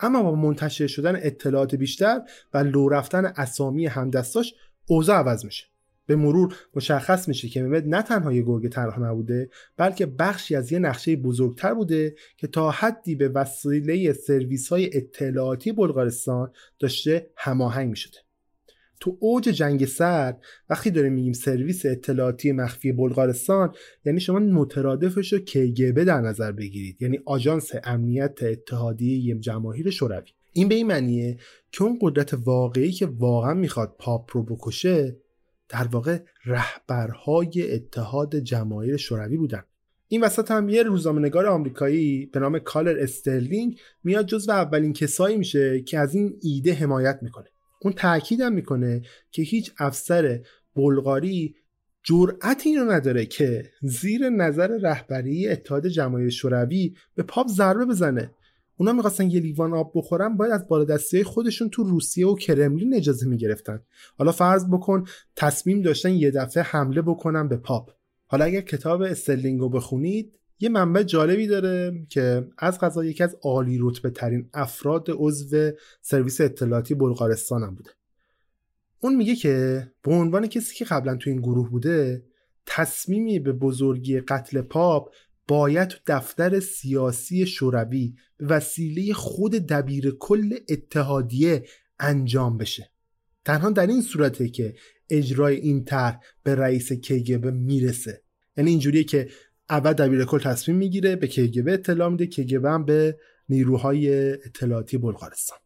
اما با منتشر شدن اطلاعات بیشتر و لو رفتن اسامی همدستاش اوضاع عوض میشه. به مرور مشخص میشه که ممد نه تنها یه گرگ تنها نبوده بلکه بخشی از یه نقشه بزرگتر بوده که تا حدی به وسیله سرویس های اطلاعاتی بلغارستان داشته هماهنگ می‌شده. تو اوج جنگ سرد وقتی داریم میگیم سرویس اطلاعاتی مخفی بلغارستان یعنی شما مترادفش رو ک‌گ‌ب در نظر بگیرید یعنی آژانس امنیت اتحادیه جماهیر شوروی. این به این معنیه که اون قدرت واقعی که واقعا می‌خواد پاپ رو بکشه در واقع رهبرهای اتحاد جماهیر شوروی بودن. این وسط هم یه روزنامه‌نگار آمریکایی به نام کلر استرلینگ میاد جزو اولین کسایی میشه که از این ایده حمایت می‌کنه. اون تاکیدم می‌کنه که هیچ افسر بلغاری جرأت اینو نداره که زیر نظر رهبری اتحاد جماهیر شوروی به پاپ ضربه بزنه. اونا می‌خواستن یه لیوان آب بخورن باید از بالا دسته خودشون تو روسیه و کرملین اجازه می‌گرفتن. حالا فرض بکن تصمیم داشتن یه دفعه حمله بکنن به پاپ. حالا اگر کتاب استرلینگو بخونید یه منبع جالبی داره که از قضا یکی از عالی رتبه ترین افراد عضو سرویس اطلاعاتی بلغارستان هم بوده. اون میگه که به عنوان کسی که قبلا تو این گروه بوده تصمیمی به بزرگی قتل پاپ باید دفتر سیاسی شوروی به وسیله خود دبیر کل اتحادیه انجام بشه. تنها در این صورته که اجرای این طرح به رئیس کگب می‌رسه. یعنی اینجوریه که اول دبیر کل تصمیم می‌گیره به کگب اطلاع میده کگب هم به نیروهای اطلاعاتی بلغارستان.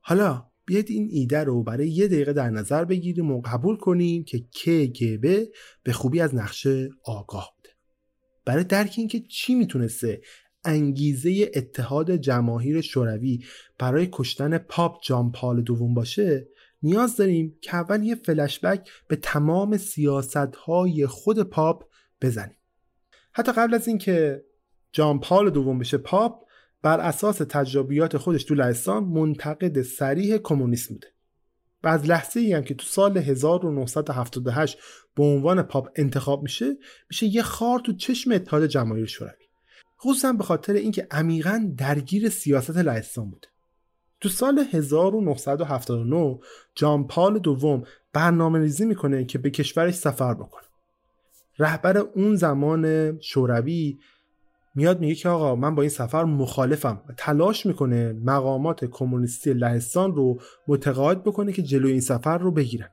حالا بیاید این ایده رو برای یه دقیقه در نظر بگیریم و قبول کنیم که کگب به خوبی از نقشه آگاه بوده. برای درک اینکه چی می‌تونسته انگیزه اتحاد جماهیر شوروی برای کشتن پاپ جان پال دوم باشه نیاز داریم که اول یه فلشبک به تمام سیاست های خود پاپ بزنیم. حتی قبل از اینکه جان پال دوم بشه پاپ بر اساس تجربیات خودش تو لهستان منتقد سریح کمونیسم بوده. و از لحظه ای هم که تو سال 1978 به عنوان پاپ انتخاب میشه میشه یه خار تو چشم اتحاد جماهیر شوروی. خصوصا به خاطر اینکه عمیقا درگیر سیاست لهستان بوده تو سال 1979 جان پال دوم برنامه ریزی می‌کنه که به کشورش سفر بکنه. رهبر اون زمان شوروی میاد میگه که آقا من با این سفر مخالفم تلاش می‌کنه مقامات کمونیستی لهستان رو متقاعد بکنه که جلوی این سفر رو بگیرن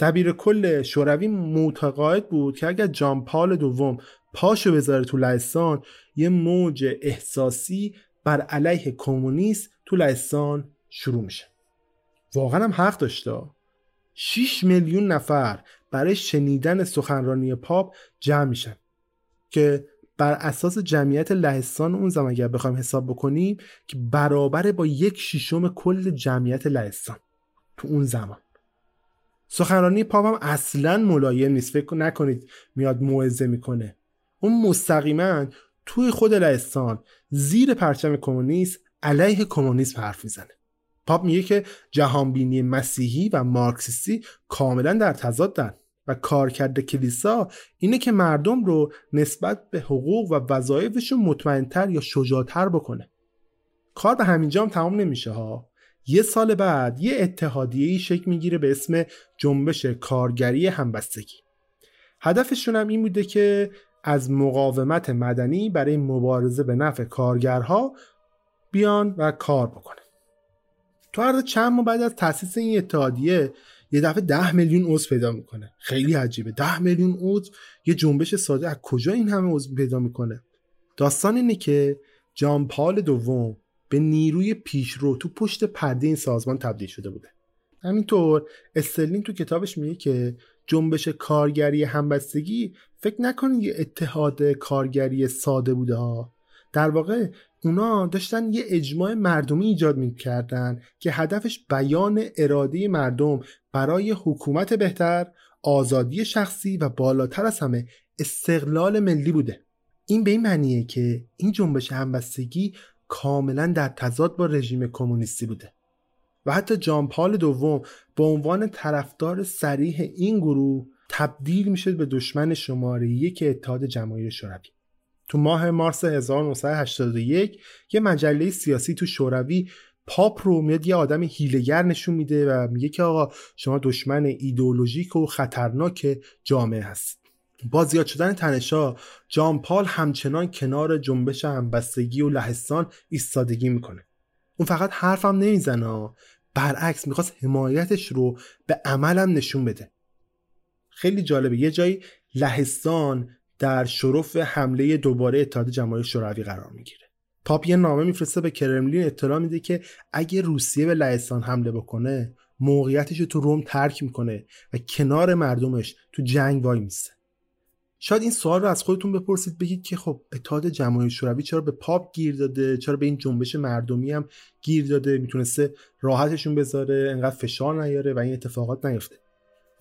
دبیر کل شوروی متقاعد بود که اگر جان پال دوم پاشو بذاره تو لهستان یه موج احساسی بر علیه کمونیست تو لهستان شروع میشه. واقعا هم حق داشته 6 میلیون نفر برای شنیدن سخنرانی پاپ جمع میشن که بر اساس جمعیت لهستان اون زمان اگر بخوایم حساب بکنیم که برابر با یک شیشم کل جمعیت لهستان تو اون زمان. سخنرانی پاپ هم اصلا ملایم نیست. فکر نکنید میاد موعظه می‌کنه. اون مستقیما توی خود لهستان زیر پرچم کمونیست علیه کمونیسم حرف می‌زنه. پاپ میگه که جهانبینی مسیحی و مارکسیستی کاملا در تضادن. و کارکرد کلیسا اینه که مردم رو نسبت به حقوق و وظایفشون مطمئنتر یا شجاعتر بکنه. کار به همینجا هم تمام نمیشه ها. یه سال بعد یه اتحادیه شکل می‌گیره به اسم جنبش کارگری همبستگی. هدفشون هم این بوده که از مقاومت مدنی برای مبارزه به نفع کارگرها بیان و کار بکنه. تو عرض چند ماه بعد از تاسیس این اتحادیه یه دفعه ده میلیون عضو پیدا می‌کنه. خیلی عجیبه. ده میلیون عضو یه جنبش ساده. از کجا این همه عضو پیدا می‌کنه؟ داستان اینه که جان پال دوم به نیروی پیشرو تو پشت پرده این سازمان تبدیل شده بوده. همینطور استرلین تو کتابش میگه که جنبش کارگری همبستگی فکر نکنید یه اتحاد کارگری ساده بوده ها. در واقع اونا داشتن یه اجماع مردمی ایجاد می‌کردن که هدفش بیان اراده مردم برای حکومت بهتر آزادی شخصی و بالاتر از همه استقلال ملی بوده. این به این معنیه که این جنبش همبستگی کاملا در تضاد با رژیم کمونیستی بوده. و حتی جان پال دوم به عنوان طرفدار سریح این گروه تبدیل میشه به دشمن شماره یک اتحاد جماهیر شوروی. تو ماه مارس 1981 یه مجله سیاسی تو شوروی پاپ رو میاد یه آدم هیلگر نشون میده و میگه که آقا شما دشمن ایدئولوژیک و خطرناک جامعه هست با زیاد شدن تنشا جان پال همچنان کنار جنبش همبستگی و لهستان ایستادگی می‌کنه. اون فقط حرفم نمی‌زنه برعکس می‌خواست حمایتش رو به عملم نشون بده. خیلی جالبه. یه جایی لهستان در شرف حمله دوباره اتحاد جماهیر شوروی قرار می‌گیره. پاپ یه نامه میفرسته به کرملین اطلاع میده که اگه روسیه به لهستان حمله بکنه موقعیتش رو تو روم ترک می‌کنه و کنار مردمش تو جنگ وای میسته شاید این سوال رو از خودتون بپرسید بگید که خب اتحاد جماهیر شوروی چرا به پاپ گیر داده؟ چرا به این جنبش مردمی هم گیر داده؟ می‌تونسته راحتشون بذاره انقدر فشار نیاره و این اتفاقات نیفته.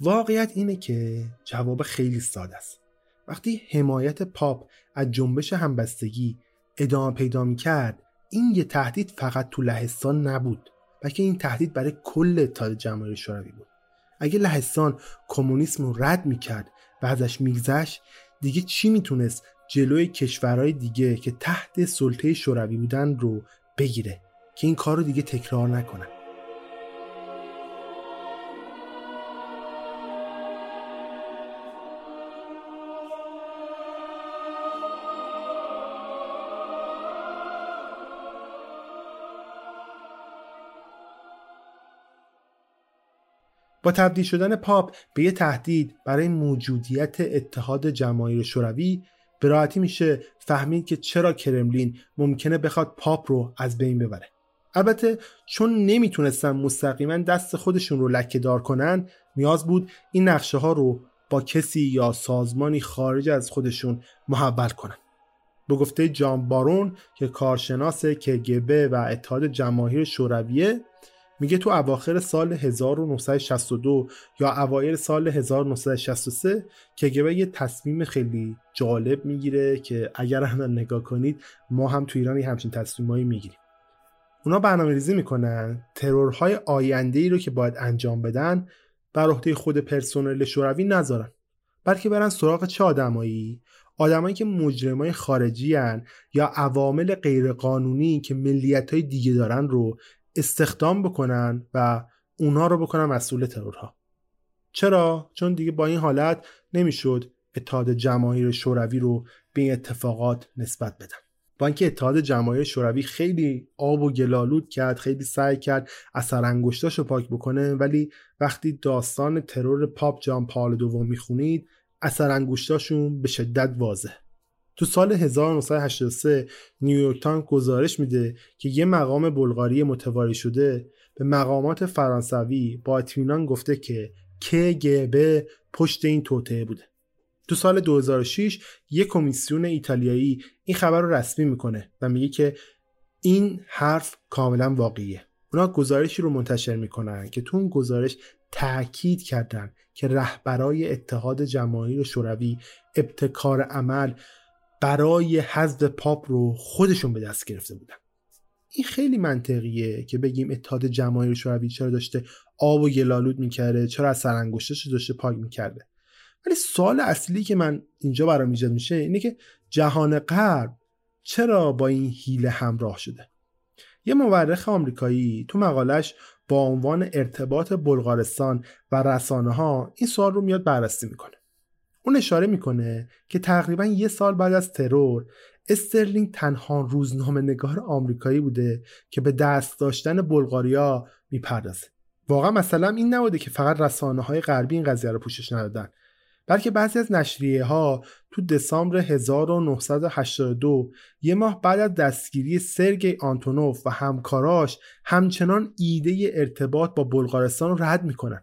واقعیت اینه که جواب خیلی ساده است. وقتی حمایت پاپ از جنبش همبستگی ادامه پیدا می‌کرد این یه تهدید فقط تو لهستان نبود بلکه این تهدید برای کل اتحاد جماهیر شوروی بود. اگه لهستان کمونیسم رو رد می‌کرد و ازش میگذشت دیگه چی می‌تونست جلوی کشورهای دیگه که تحت سلطه شوروی بودن رو بگیره؟ که این کار رو دیگه تکرار نکنن با تبدیل شدن پاپ به یه تهدید برای موجودیت اتحاد جماهیر شوروی به میشه فهمید که چرا کرملین ممکنه بخواد پاپ رو از بین ببره. البته چون نمی‌تونستن مستقیما دست خودشون رو لکه دار کنن نیاز بود این نقشه ها رو با کسی یا سازمانی خارج از خودشون محول کنن. به گفته جان بارون که کارشناس کگبه و اتحاد جماهیر شورویه میگه تو اواخر سال 1962 یا اوایل سال 1963 کگبه یه تصمیم خیلی جالب می‌گیره که اگر هم نگاه کنید ما هم تو ایران همچین تصمیمایی می‌گیریم. اونا برنامه ریزی می‌کنن ترورهای آینده ای رو که باید انجام بدن بر عهده خود پرسنل شوروی نذارن بلکه برن سراغ چه آدمایی؟ آدمایی که مجرمای خارجی هن یا عوامل غیرقانونی که ملیت های دیگه دارن رو استخدام بکنن و اونها رو بکنن مسئول ترورها. چرا؟ چون دیگه با این حالت نمی‌شد اتحاد جماهیر شوروی رو به این اتفاقات نسبت بدن. با اینکه اتحاد جماهیر شوروی خیلی آب و گل‌آلود کرد خیلی سعی کرد اثر انگشتاش رو پاک بکنه ولی وقتی داستان ترور پاپ جان پال دوم می‌خونید اثر انگشتاشون به شدت واضح. تو سال 1983 New York Times گزارش میده که یه مقام بلغاری متواری شده به مقامات فرانسوی با اطمینان گفته که KGB پشت این توطعه بوده. تو سال 2006 یک کمیسیون ایتالیایی این خبر رو رسمی می‌کنه و میگه که این حرف کاملا واقعیه. اونا گزارشی رو منتشر می‌کنن که تو اون گزارش تاکید کردن که رهبرای اتحاد جماهیر شوروی ابتکار عمل برای حذف پاپ رو خودشون به دست گرفته بودن. این خیلی منطقیه که بگیم اتحاد جماهیر شوروی چرا داشته آب و گلالود می‌کرده چرا از سرانگشتش داشته پاک می‌کرده. ولی سوال اصلی که من اینجا برام ایجاد میشه اینه که جهان غرب چرا با این هیله همراه شده؟ یه مورخ آمریکایی تو مقالش با عنوان ارتباط بلغارستان و رسانه ها این سوال رو میاد بررسی می‌کنه. اون اشاره می‌کنه که تقریبا یه سال بعد از ترور استرلینگ تنها روزنامه نگار آمریکایی بوده که به دست داشتن بلغاریا می‌پردازه. واقعا مثلا این نبوده که فقط رسانه های غربی این قضیه رو پوشش ندادن بلکه بعضی از نشریه ها تو دسامبر 1982 یه ماه بعد از دستگیری سرگی آنتونوف و همکاراش همچنان ایده ارتباط با بلغارستان رو رد می‌کنن.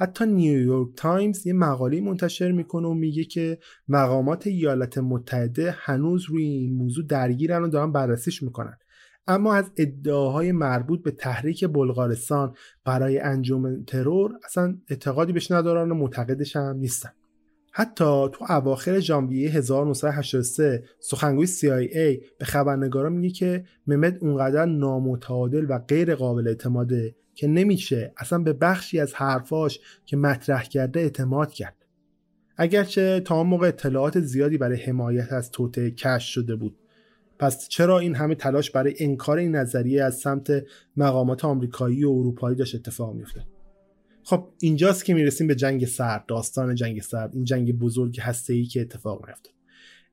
حتی New York Times یه مقاله منتشر می‌کنه و میگه که مقامات ایالات متحده هنوز روی این موضوع درگیرن و دارن بررسیش می‌کنن. اما از ادعاهای مربوط به تحریک بلغارستان برای انجام ترور اصلا اعتقادی بهش ندارن و معتقدش هم نیستن. حتی تو اواخر ژانویه 1983 سخنگوی CIA به خبرنگارا میگه که ممد اونقدر نامتعادل و غیر قابل اعتماده که نمیشه اصلا به بخشی از حرفاش که مطرح کرده اعتماد کرد. اگرچه تا موقع اطلاعات زیادی برای حمایت از توطعه کش شده بود. پس چرا این همه تلاش برای انکار این نظریه از سمت مقامات آمریکایی و اروپایی داشت اتفاق میفته خب اینجاست که می‌رسیم به جنگ سرد داستان جنگ سرد این جنگ بزرگ ای که اتفاق میفته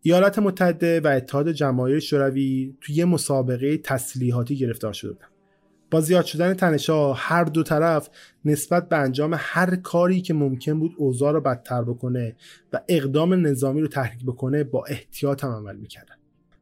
ایالات متحده و اتحاد جماهیر شوروی توی یه مسابقه تسلیحاتی گرفتار شده بودن با زیاد شدن تنشها هر دو طرف نسبت به انجام هر کاری که ممکن بود اوضاع رو بدتر بکنه و اقدام نظامی رو تحریک بکنه با احتیاط هم عمل می‌کردن.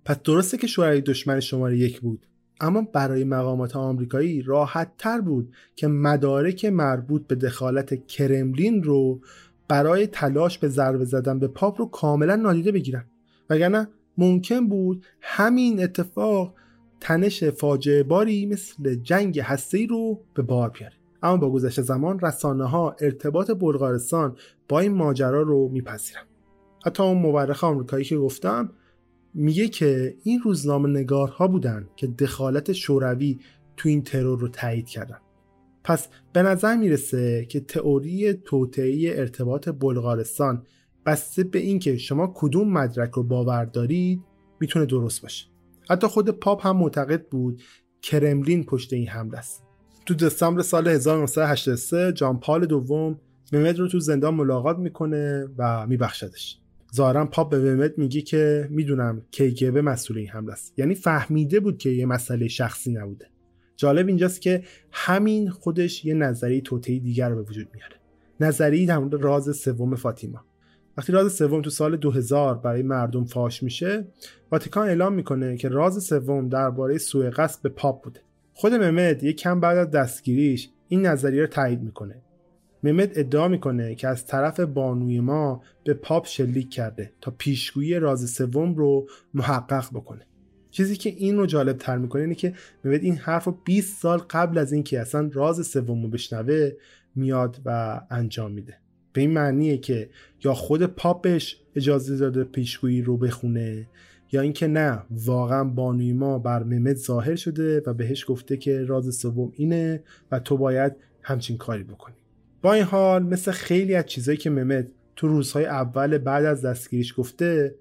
پس درسته که شوروی دشمن شماره یک بود اما برای مقامات آمریکایی راحت تر بود که مدارک مربوط به دخالت کرملین رو برای تلاش به ضربه زدن به پاپ رو کاملا نادیده بگیرن. وگرنه ممکن بود همین اتفاق تنش فاجعه باری مثل جنگ هسته رو به بار بیاره. اما با گذشت زمان رسانه ها ارتباط بلغارستان با این ماجرا رو میپذیرن. حتی اون مورخ آمریکایی که گفتم میگه که این روزنامه نگارها بودن که دخالت شوروی تو این ترور رو تایید کردن. پس به نظر می‌رسه که تئوری توطئه ارتباط بلغارستان بسته به اینکه شما کدوم مدرک رو باور دارید می‌تونه درست باشه. حتی خود پاپ هم معتقد بود کرملین پشت این حمله است. تو دسامبر سال 1983 جان پال دوم ممد رو تو زندان ملاقات می‌کنه و میبخشدش. ظاهرا پاپ به ممد میگه که می‌دونم به مسئول این حمله است. یعنی فهمیده بود که یه مسئله شخصی نبوده. جالب اینجاست که همین خودش یه نظری توطئه دیگر رو به وجود میاره. نظری در مورد راز سوم فاطیما. وقتی راز سوم تو سال 2000 برای مردم فاش میشه واتیکان اعلام می‌کنه که راز سوم درباره سوء قصد به پاپ بوده. خود ممد یک کم بعد از دستگیریش این نظریه رو تایید می‌کنه. ممد ادعا می‌کنه که از طرف بانوی ما به پاپ شلیک کرده تا پیشگویی راز سوم رو محقق بکنه. چیزی که این رو جالب تر می‌کنه اینه که ممد این حرف رو 20 سال قبل از اینکه اصلا راز سوم رو بشنوه میاد و انجام میده. به این معنیه که یا خود پاپش اجازه داده پیشگویی رو بخونه یا اینکه نه واقعا بانوی ما بر ممد ظاهر شده و بهش گفته که راز سوم اینه و تو باید همچین کاری بکنی. با این حال مثل خیلی از چیزایی که ممد تو روزهای اول بعد از دستگیریش گفته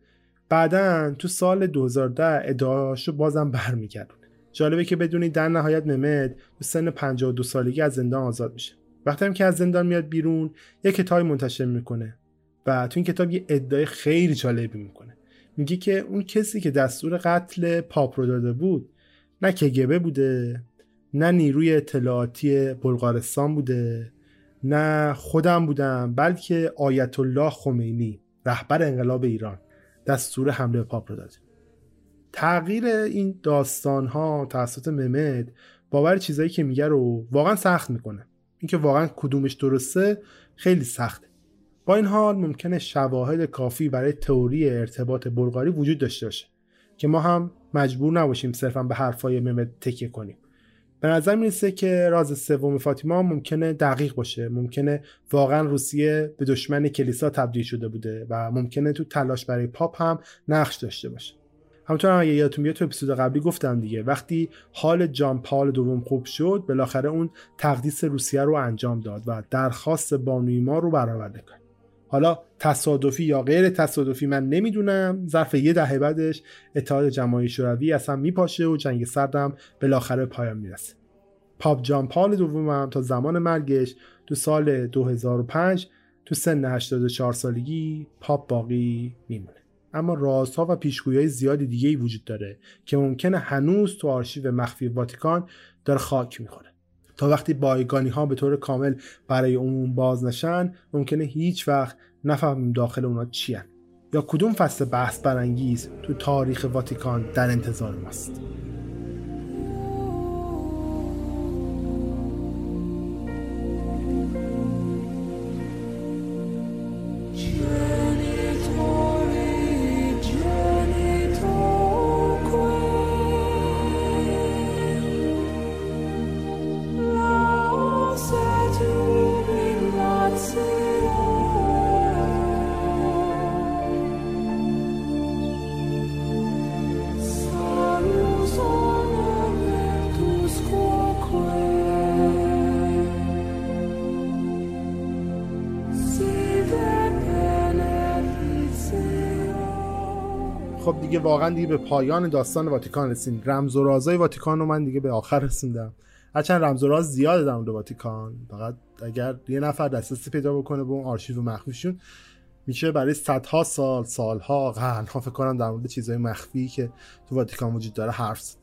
بعدا تو سال 2010 ادعاشو بازم برمیگردونه. جالبه که بدونید در نهایت ممد تو سن 52 سالگی از زندان آزاد میشه. وقتی هم که از زندان میاد بیرون یه کتابی منتشر می‌کنه و تو این کتاب یه ادعای خیلی جالبی می‌کنه. میگه که اون کسی که دستور قتل پاپ رو داده بود نه کگبه بوده نه نیروی اطلاعاتی بلغارستان بوده نه خودم بودم بلکه آیت الله خمینی رهبر انقلاب ایران دستور حمله پاپ رو داده. تغییر این داستان ها توسط ممد باور چیزایی که میگه رو واقعا سخت می‌کنه. اینکه واقعا کدومش درسته خیلی سخته. با این حال ممکنه شواهد کافی برای تئوری ارتباط بلغاری وجود داشته باشه که ما هم مجبور نباشیم صرفا به حرفای ممد تکیه کنیم. به نظر می‌رسه که راز سوم فاطیما ممکنه دقیق باشه ممکنه واقعا روسیه به دشمن کلیسا تبدیل شده بوده و ممکنه تو تلاش برای پاپ هم نقش داشته باشه. همونطور هم اگه یادتون بیاد تو اپیزود قبلی گفتم دیگه وقتی حال جان پال دوم خوب شد بالاخره اون تقدیس روسیه رو انجام داد و درخواست بانوی ما رو برآورده کرد. حالا تصادفی یا غیر تصادفی من نمی‌دونم ظرف یه دهه بعدش اتحاد جماهیر شوروی اصلا میپاشه و جنگ سردم بالاخره پایان می‌رسه. پاپ جان پال دومم تا زمان مرگش تو سال 2005 تو سن 84 سالگی پاپ باقی میمونه. اما رازها و پیشگویی زیادی دیگه ای وجود داره که ممکنه هنوز تو آرشیو مخفی واتیکان داره خاک می‌خوره. تا وقتی بایگانی ها به طور کامل برای عموم باز نشن ممکنه هیچ وقت نفهمیم داخل اونا چی یا کدوم فصل بحث برانگیز تو تاریخ واتیکان در انتظار ماست؟ خب دیگه واقعا دیگه به پایان داستان واتیکان رسیدیم رمز و رازای واتیکان رو من دیگه به آخر رسوندم. هرچند رمز و راز زیاده در مورد واتیکان. فقط اگر یه نفر دسترسی پیدا بکنه به اون آرشیو مخفیشون میشه برای صدها سال سالها قرنها فکر کنم در مورد چیزهای مخفی که تو واتیکان وجود داره حرف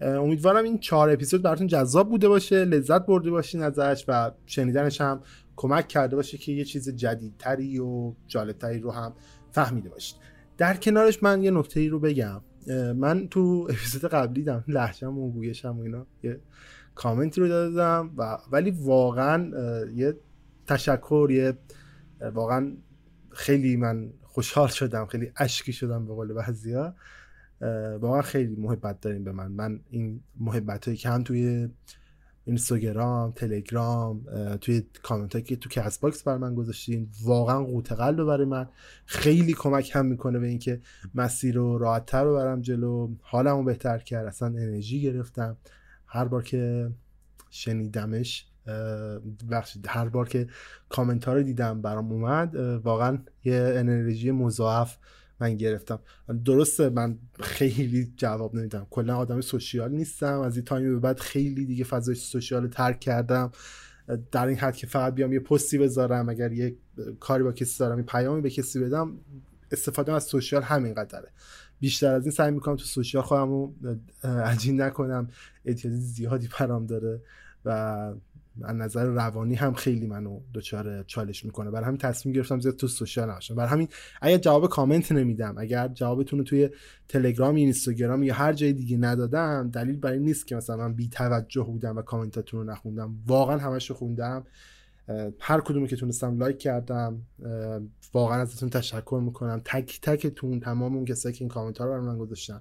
امیدوارم این چهار اپیزود براتون جذاب بوده باشه لذت برده باشین ازش و شنیدنش هم کمک کرده باشه که یه چیز جدیدتری و جالبتری رو هم فهمیده باشید در کنارش من یه نکته ای رو بگم. من تو اپیزود قبلی دم لحجم و گویشم و اینا یه کامنتی رو دادم و ولی واقعا یه تشکر یه واقعا خیلی من خوشحال شدم خیلی اشکی شدم به قول بعضیا. واقعا خیلی محبت داریم به من. من این محبت هایی که هم توی اینستاگرام تلگرام توی کامنت که تو Castbox برای من گذاشتین. واقعا قوت قلب برای من خیلی کمک هم می‌کنه به اینکه مسیر رو راحتتر رو برم جلو. حالمو بهتر کرد. اصلا انرژی گرفتم. هر بار که شنیدمش ببخشید هر بار که کامنت ها رو دیدم برام اومد واقعا یه انرژی مضاعف من گرفتم. درسته من خیلی جواب نمیدم. کلا آدم social نیستم. از این time ی به بعد خیلی دیگه فضای social ترک کردم. در این حد که فقط بیام یه پستی بذارم. اگر یه کاری با کسی دارم یه پیامی به کسی بدم استفاده از سوشیال همین قدره. بیشتر از این سعی می‌کنم تو سوشیال خودم رو عجین نکنم. اعتیادی زیادی پرام داره و از نظر روانی هم خیلی منو دچار چالش می‌کنه. برای همین تصمیم گرفتم زیاد تو سوشال نباشم. برای همین اگر جواب کامنت نمیدم اگر جوابتون رو توی تلگرام یا اینستاگرام یا هر جای دیگه ندادم دلیل برای نیست که مثلا من بی توجه بودم و کامنتاتون رو نخوندم. واقعا همش رو خوندم هر کدومی که تونستم لایک کردم واقعا ازتون تشکر می‌کنم. تک تکتون تمام اون کسایی که این کامنت ها رو برای من گذاشتن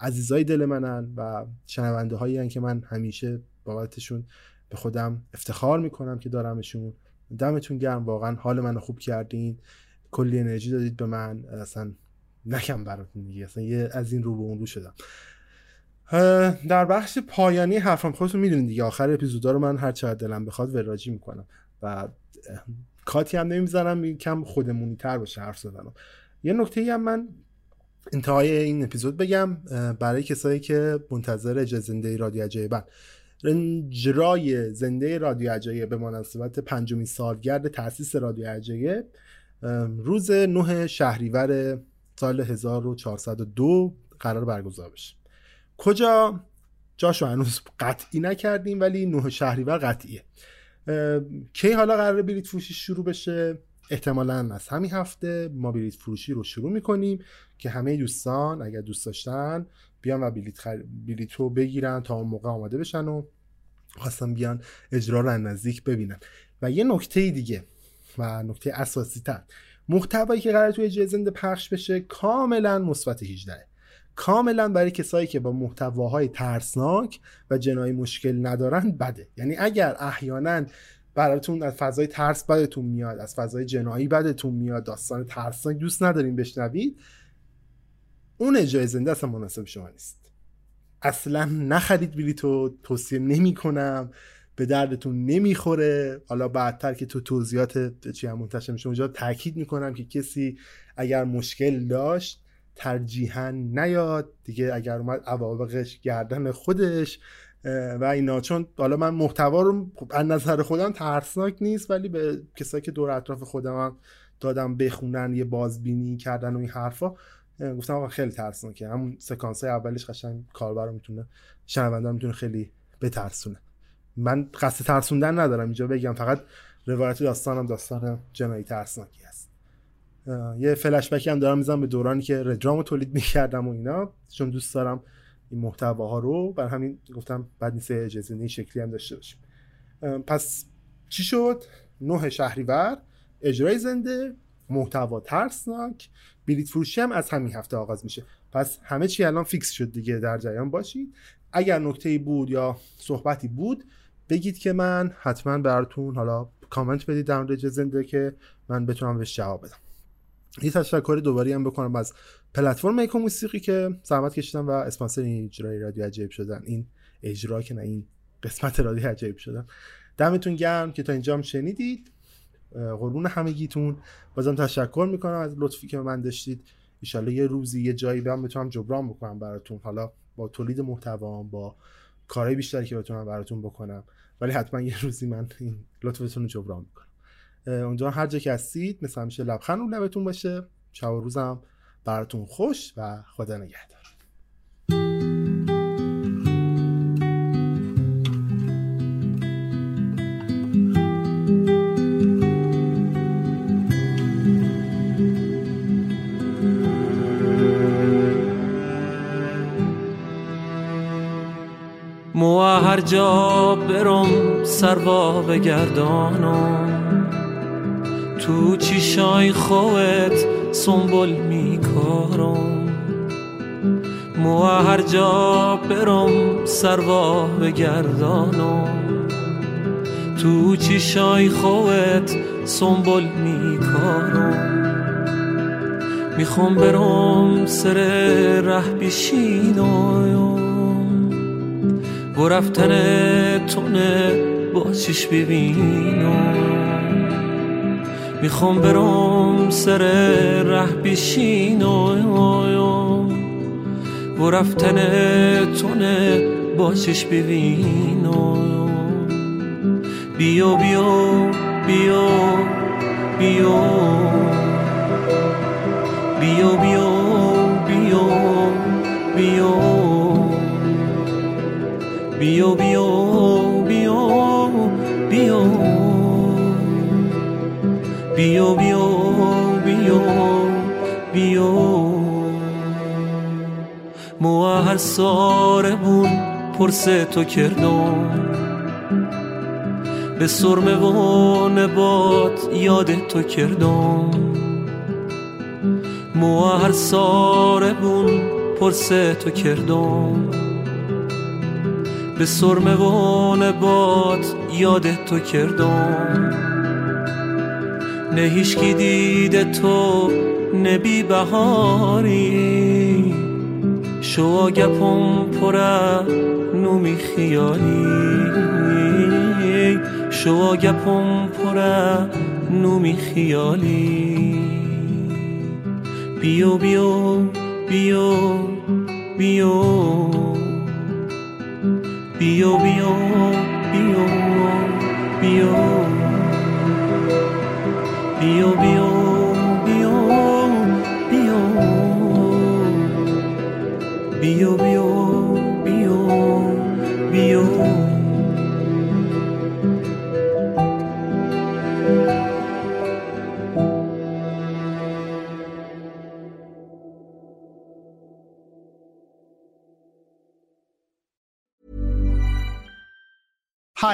عزیزای دل منن و شنونده هایی که من همیشه بابتشون به خودم افتخار می‌کنم که دارمشون. دمتون گرم واقعا حال منو خوب کردین. کلی انرژی دادید به من. اصلا نکم براتون دیگه. اصلا یه از این رو به اون رو شدم. در بخش پایانی حرفم خودتون می‌دونید دیگه. آخر اپیزودا رو من هر چقدر دلم بخواد وراجی می‌کنم. و کاتی هم نمی‌ذارم کم خودمونی تر باشه حرف زدنم. یه نکته هم من انتهای این اپیزود بگم برای کسایی که منتظر اجازه رادیو عجایبن. اجرای زنده رادیو عجایب به مناسبت پنجمین سالگرد تاسیس رادیو عجایب روز 9 شهریور سال 1402 قرار برگزار بشه. کجا؟ جاشو هنوز قطعی نکردیم ولی 9 شهریور قطعیه. کی حالا قرار بلیت فروشی شروع بشه؟ احتمالا از همین هفته ما بلیت فروشی رو شروع می‌کنیم که همه دوستان اگر دوست داشتن بیان و بلیت, خر... بلیت بگیرن تا اون موقع آماده بشن و خواستم بیان اجرا رو نزدیک ببینن. و یه نکته دیگه و نکته اساسی تر. محتوایی که قرار توی اجرای زنده پخش بشه کاملا مثبت 18 کاملا برای کسایی که با محتواهای ترسناک و جنایی مشکل ندارن بده. یعنی اگر احیانا براتون از فضای ترس بدتون میاد از فضای جنایی بدتون میاد داستان ترسناک دوست ندارین بشنوید اون اجرای زنده اصلا مناسب شما نیست. اصلا نخرید بلیتو توصیه نمی کنم به دردتون نمی‌خوره. حالا بعدتر که تو توضیحات چی هم منتشر میشه اونجا تاکید می‌کنم که کسی اگر مشکل داشت ترجیحا نیاد. دیگه اگر اومد عواقبش گردن خودش و اینا. چون حالا من محتوا رو از نظر خودم ترسناک نیست ولی به کسایی که دور اطراف خودم هم دادم بخونن یه بازبینی کردن و این حرفا گفتم آقا خیلی ترسناکه. همون سکانس های اولش قشنگ کاربر می‌تونه شنونده می‌تونه خیلی بترسونه. من قصد ترسوندن ندارم اینجا بگم. فقط روایت داستانم داستان جنایی ترسناکی هست. یه فلش بکی هم دارم می‌زنم به دورانی که ردرامو تولید می‌کردم و اینا. چون دوست دارم این محتواها رو. بر همین گفتم بعد نیست اجازه این شکلی هم داشته باشیم. پس چی شد؟ نه شهریور اجرای زنده محتوا ترسناک. بلیت فروشی هم از همین هفته آغاز میشه. پس همه چی الان فیکس شد دیگه در جریان. باشید. اگر نکته بود یا صحبتی بود بگید که من حتما براتون حالا کامنت بدید در مورد زنده که من بتونم بهش جواب بدم. یه تشکر دوباره هم بکنم از پلتفرم ایکو موسیقی که زحمت کشیدن و اسپانسر این اجرای رادیو عجیب شدن. این اجرا که نه این قسمت رادیو عجیب شدن. دمتون گرم که تا اینجا هم شنیدید. قربون همگیتون. بازم تشکر می‌کنم از لطفی که من داشتید. ایشالله یه روزی یه جایی هم بتونم جبران بکنم براتون. حالا با تولید محتوا با کارهای بیشتری که بتونم براتون بکنم. ولی حتما یه روزی من این لطفتون رو جبران می‌کنم. اونجا هر جا که هستید مثل همیشه لبخند رو لبتون باشه. شب و روزم براتون خوش و خدا نگهدار. هر جا برم سروا بگردانم تو چیشای خوت سنبول میکارم. مو هر جا برم سروا بگردانم تو چیشای خوت سنبول میکارم. می‌خوام برم سر ره بیشینایم و رفتن تونه با چیش ببینم. می‌خوام برم سر ره بیشینم و رفتن تونه با چش ببینم. بیا بیا بیا بیا. بیا بیا بیا بیا بیا بیا بیا بیا مو هر سارمون پرسه تو کردم به سرمه و نبات یاد تو کردم مو هر سارمون پرسه تو کردم به سرمه و نبات یاد تو کردم. نه هیچکی دیده تو نبی بهاری. شو گپم پره نومی خیالی. شو گپم پره نومی خیالی. بیو بیو بیو بیو. بیو بیو بیو بیو بیو بیو بیو بیو بیو بیو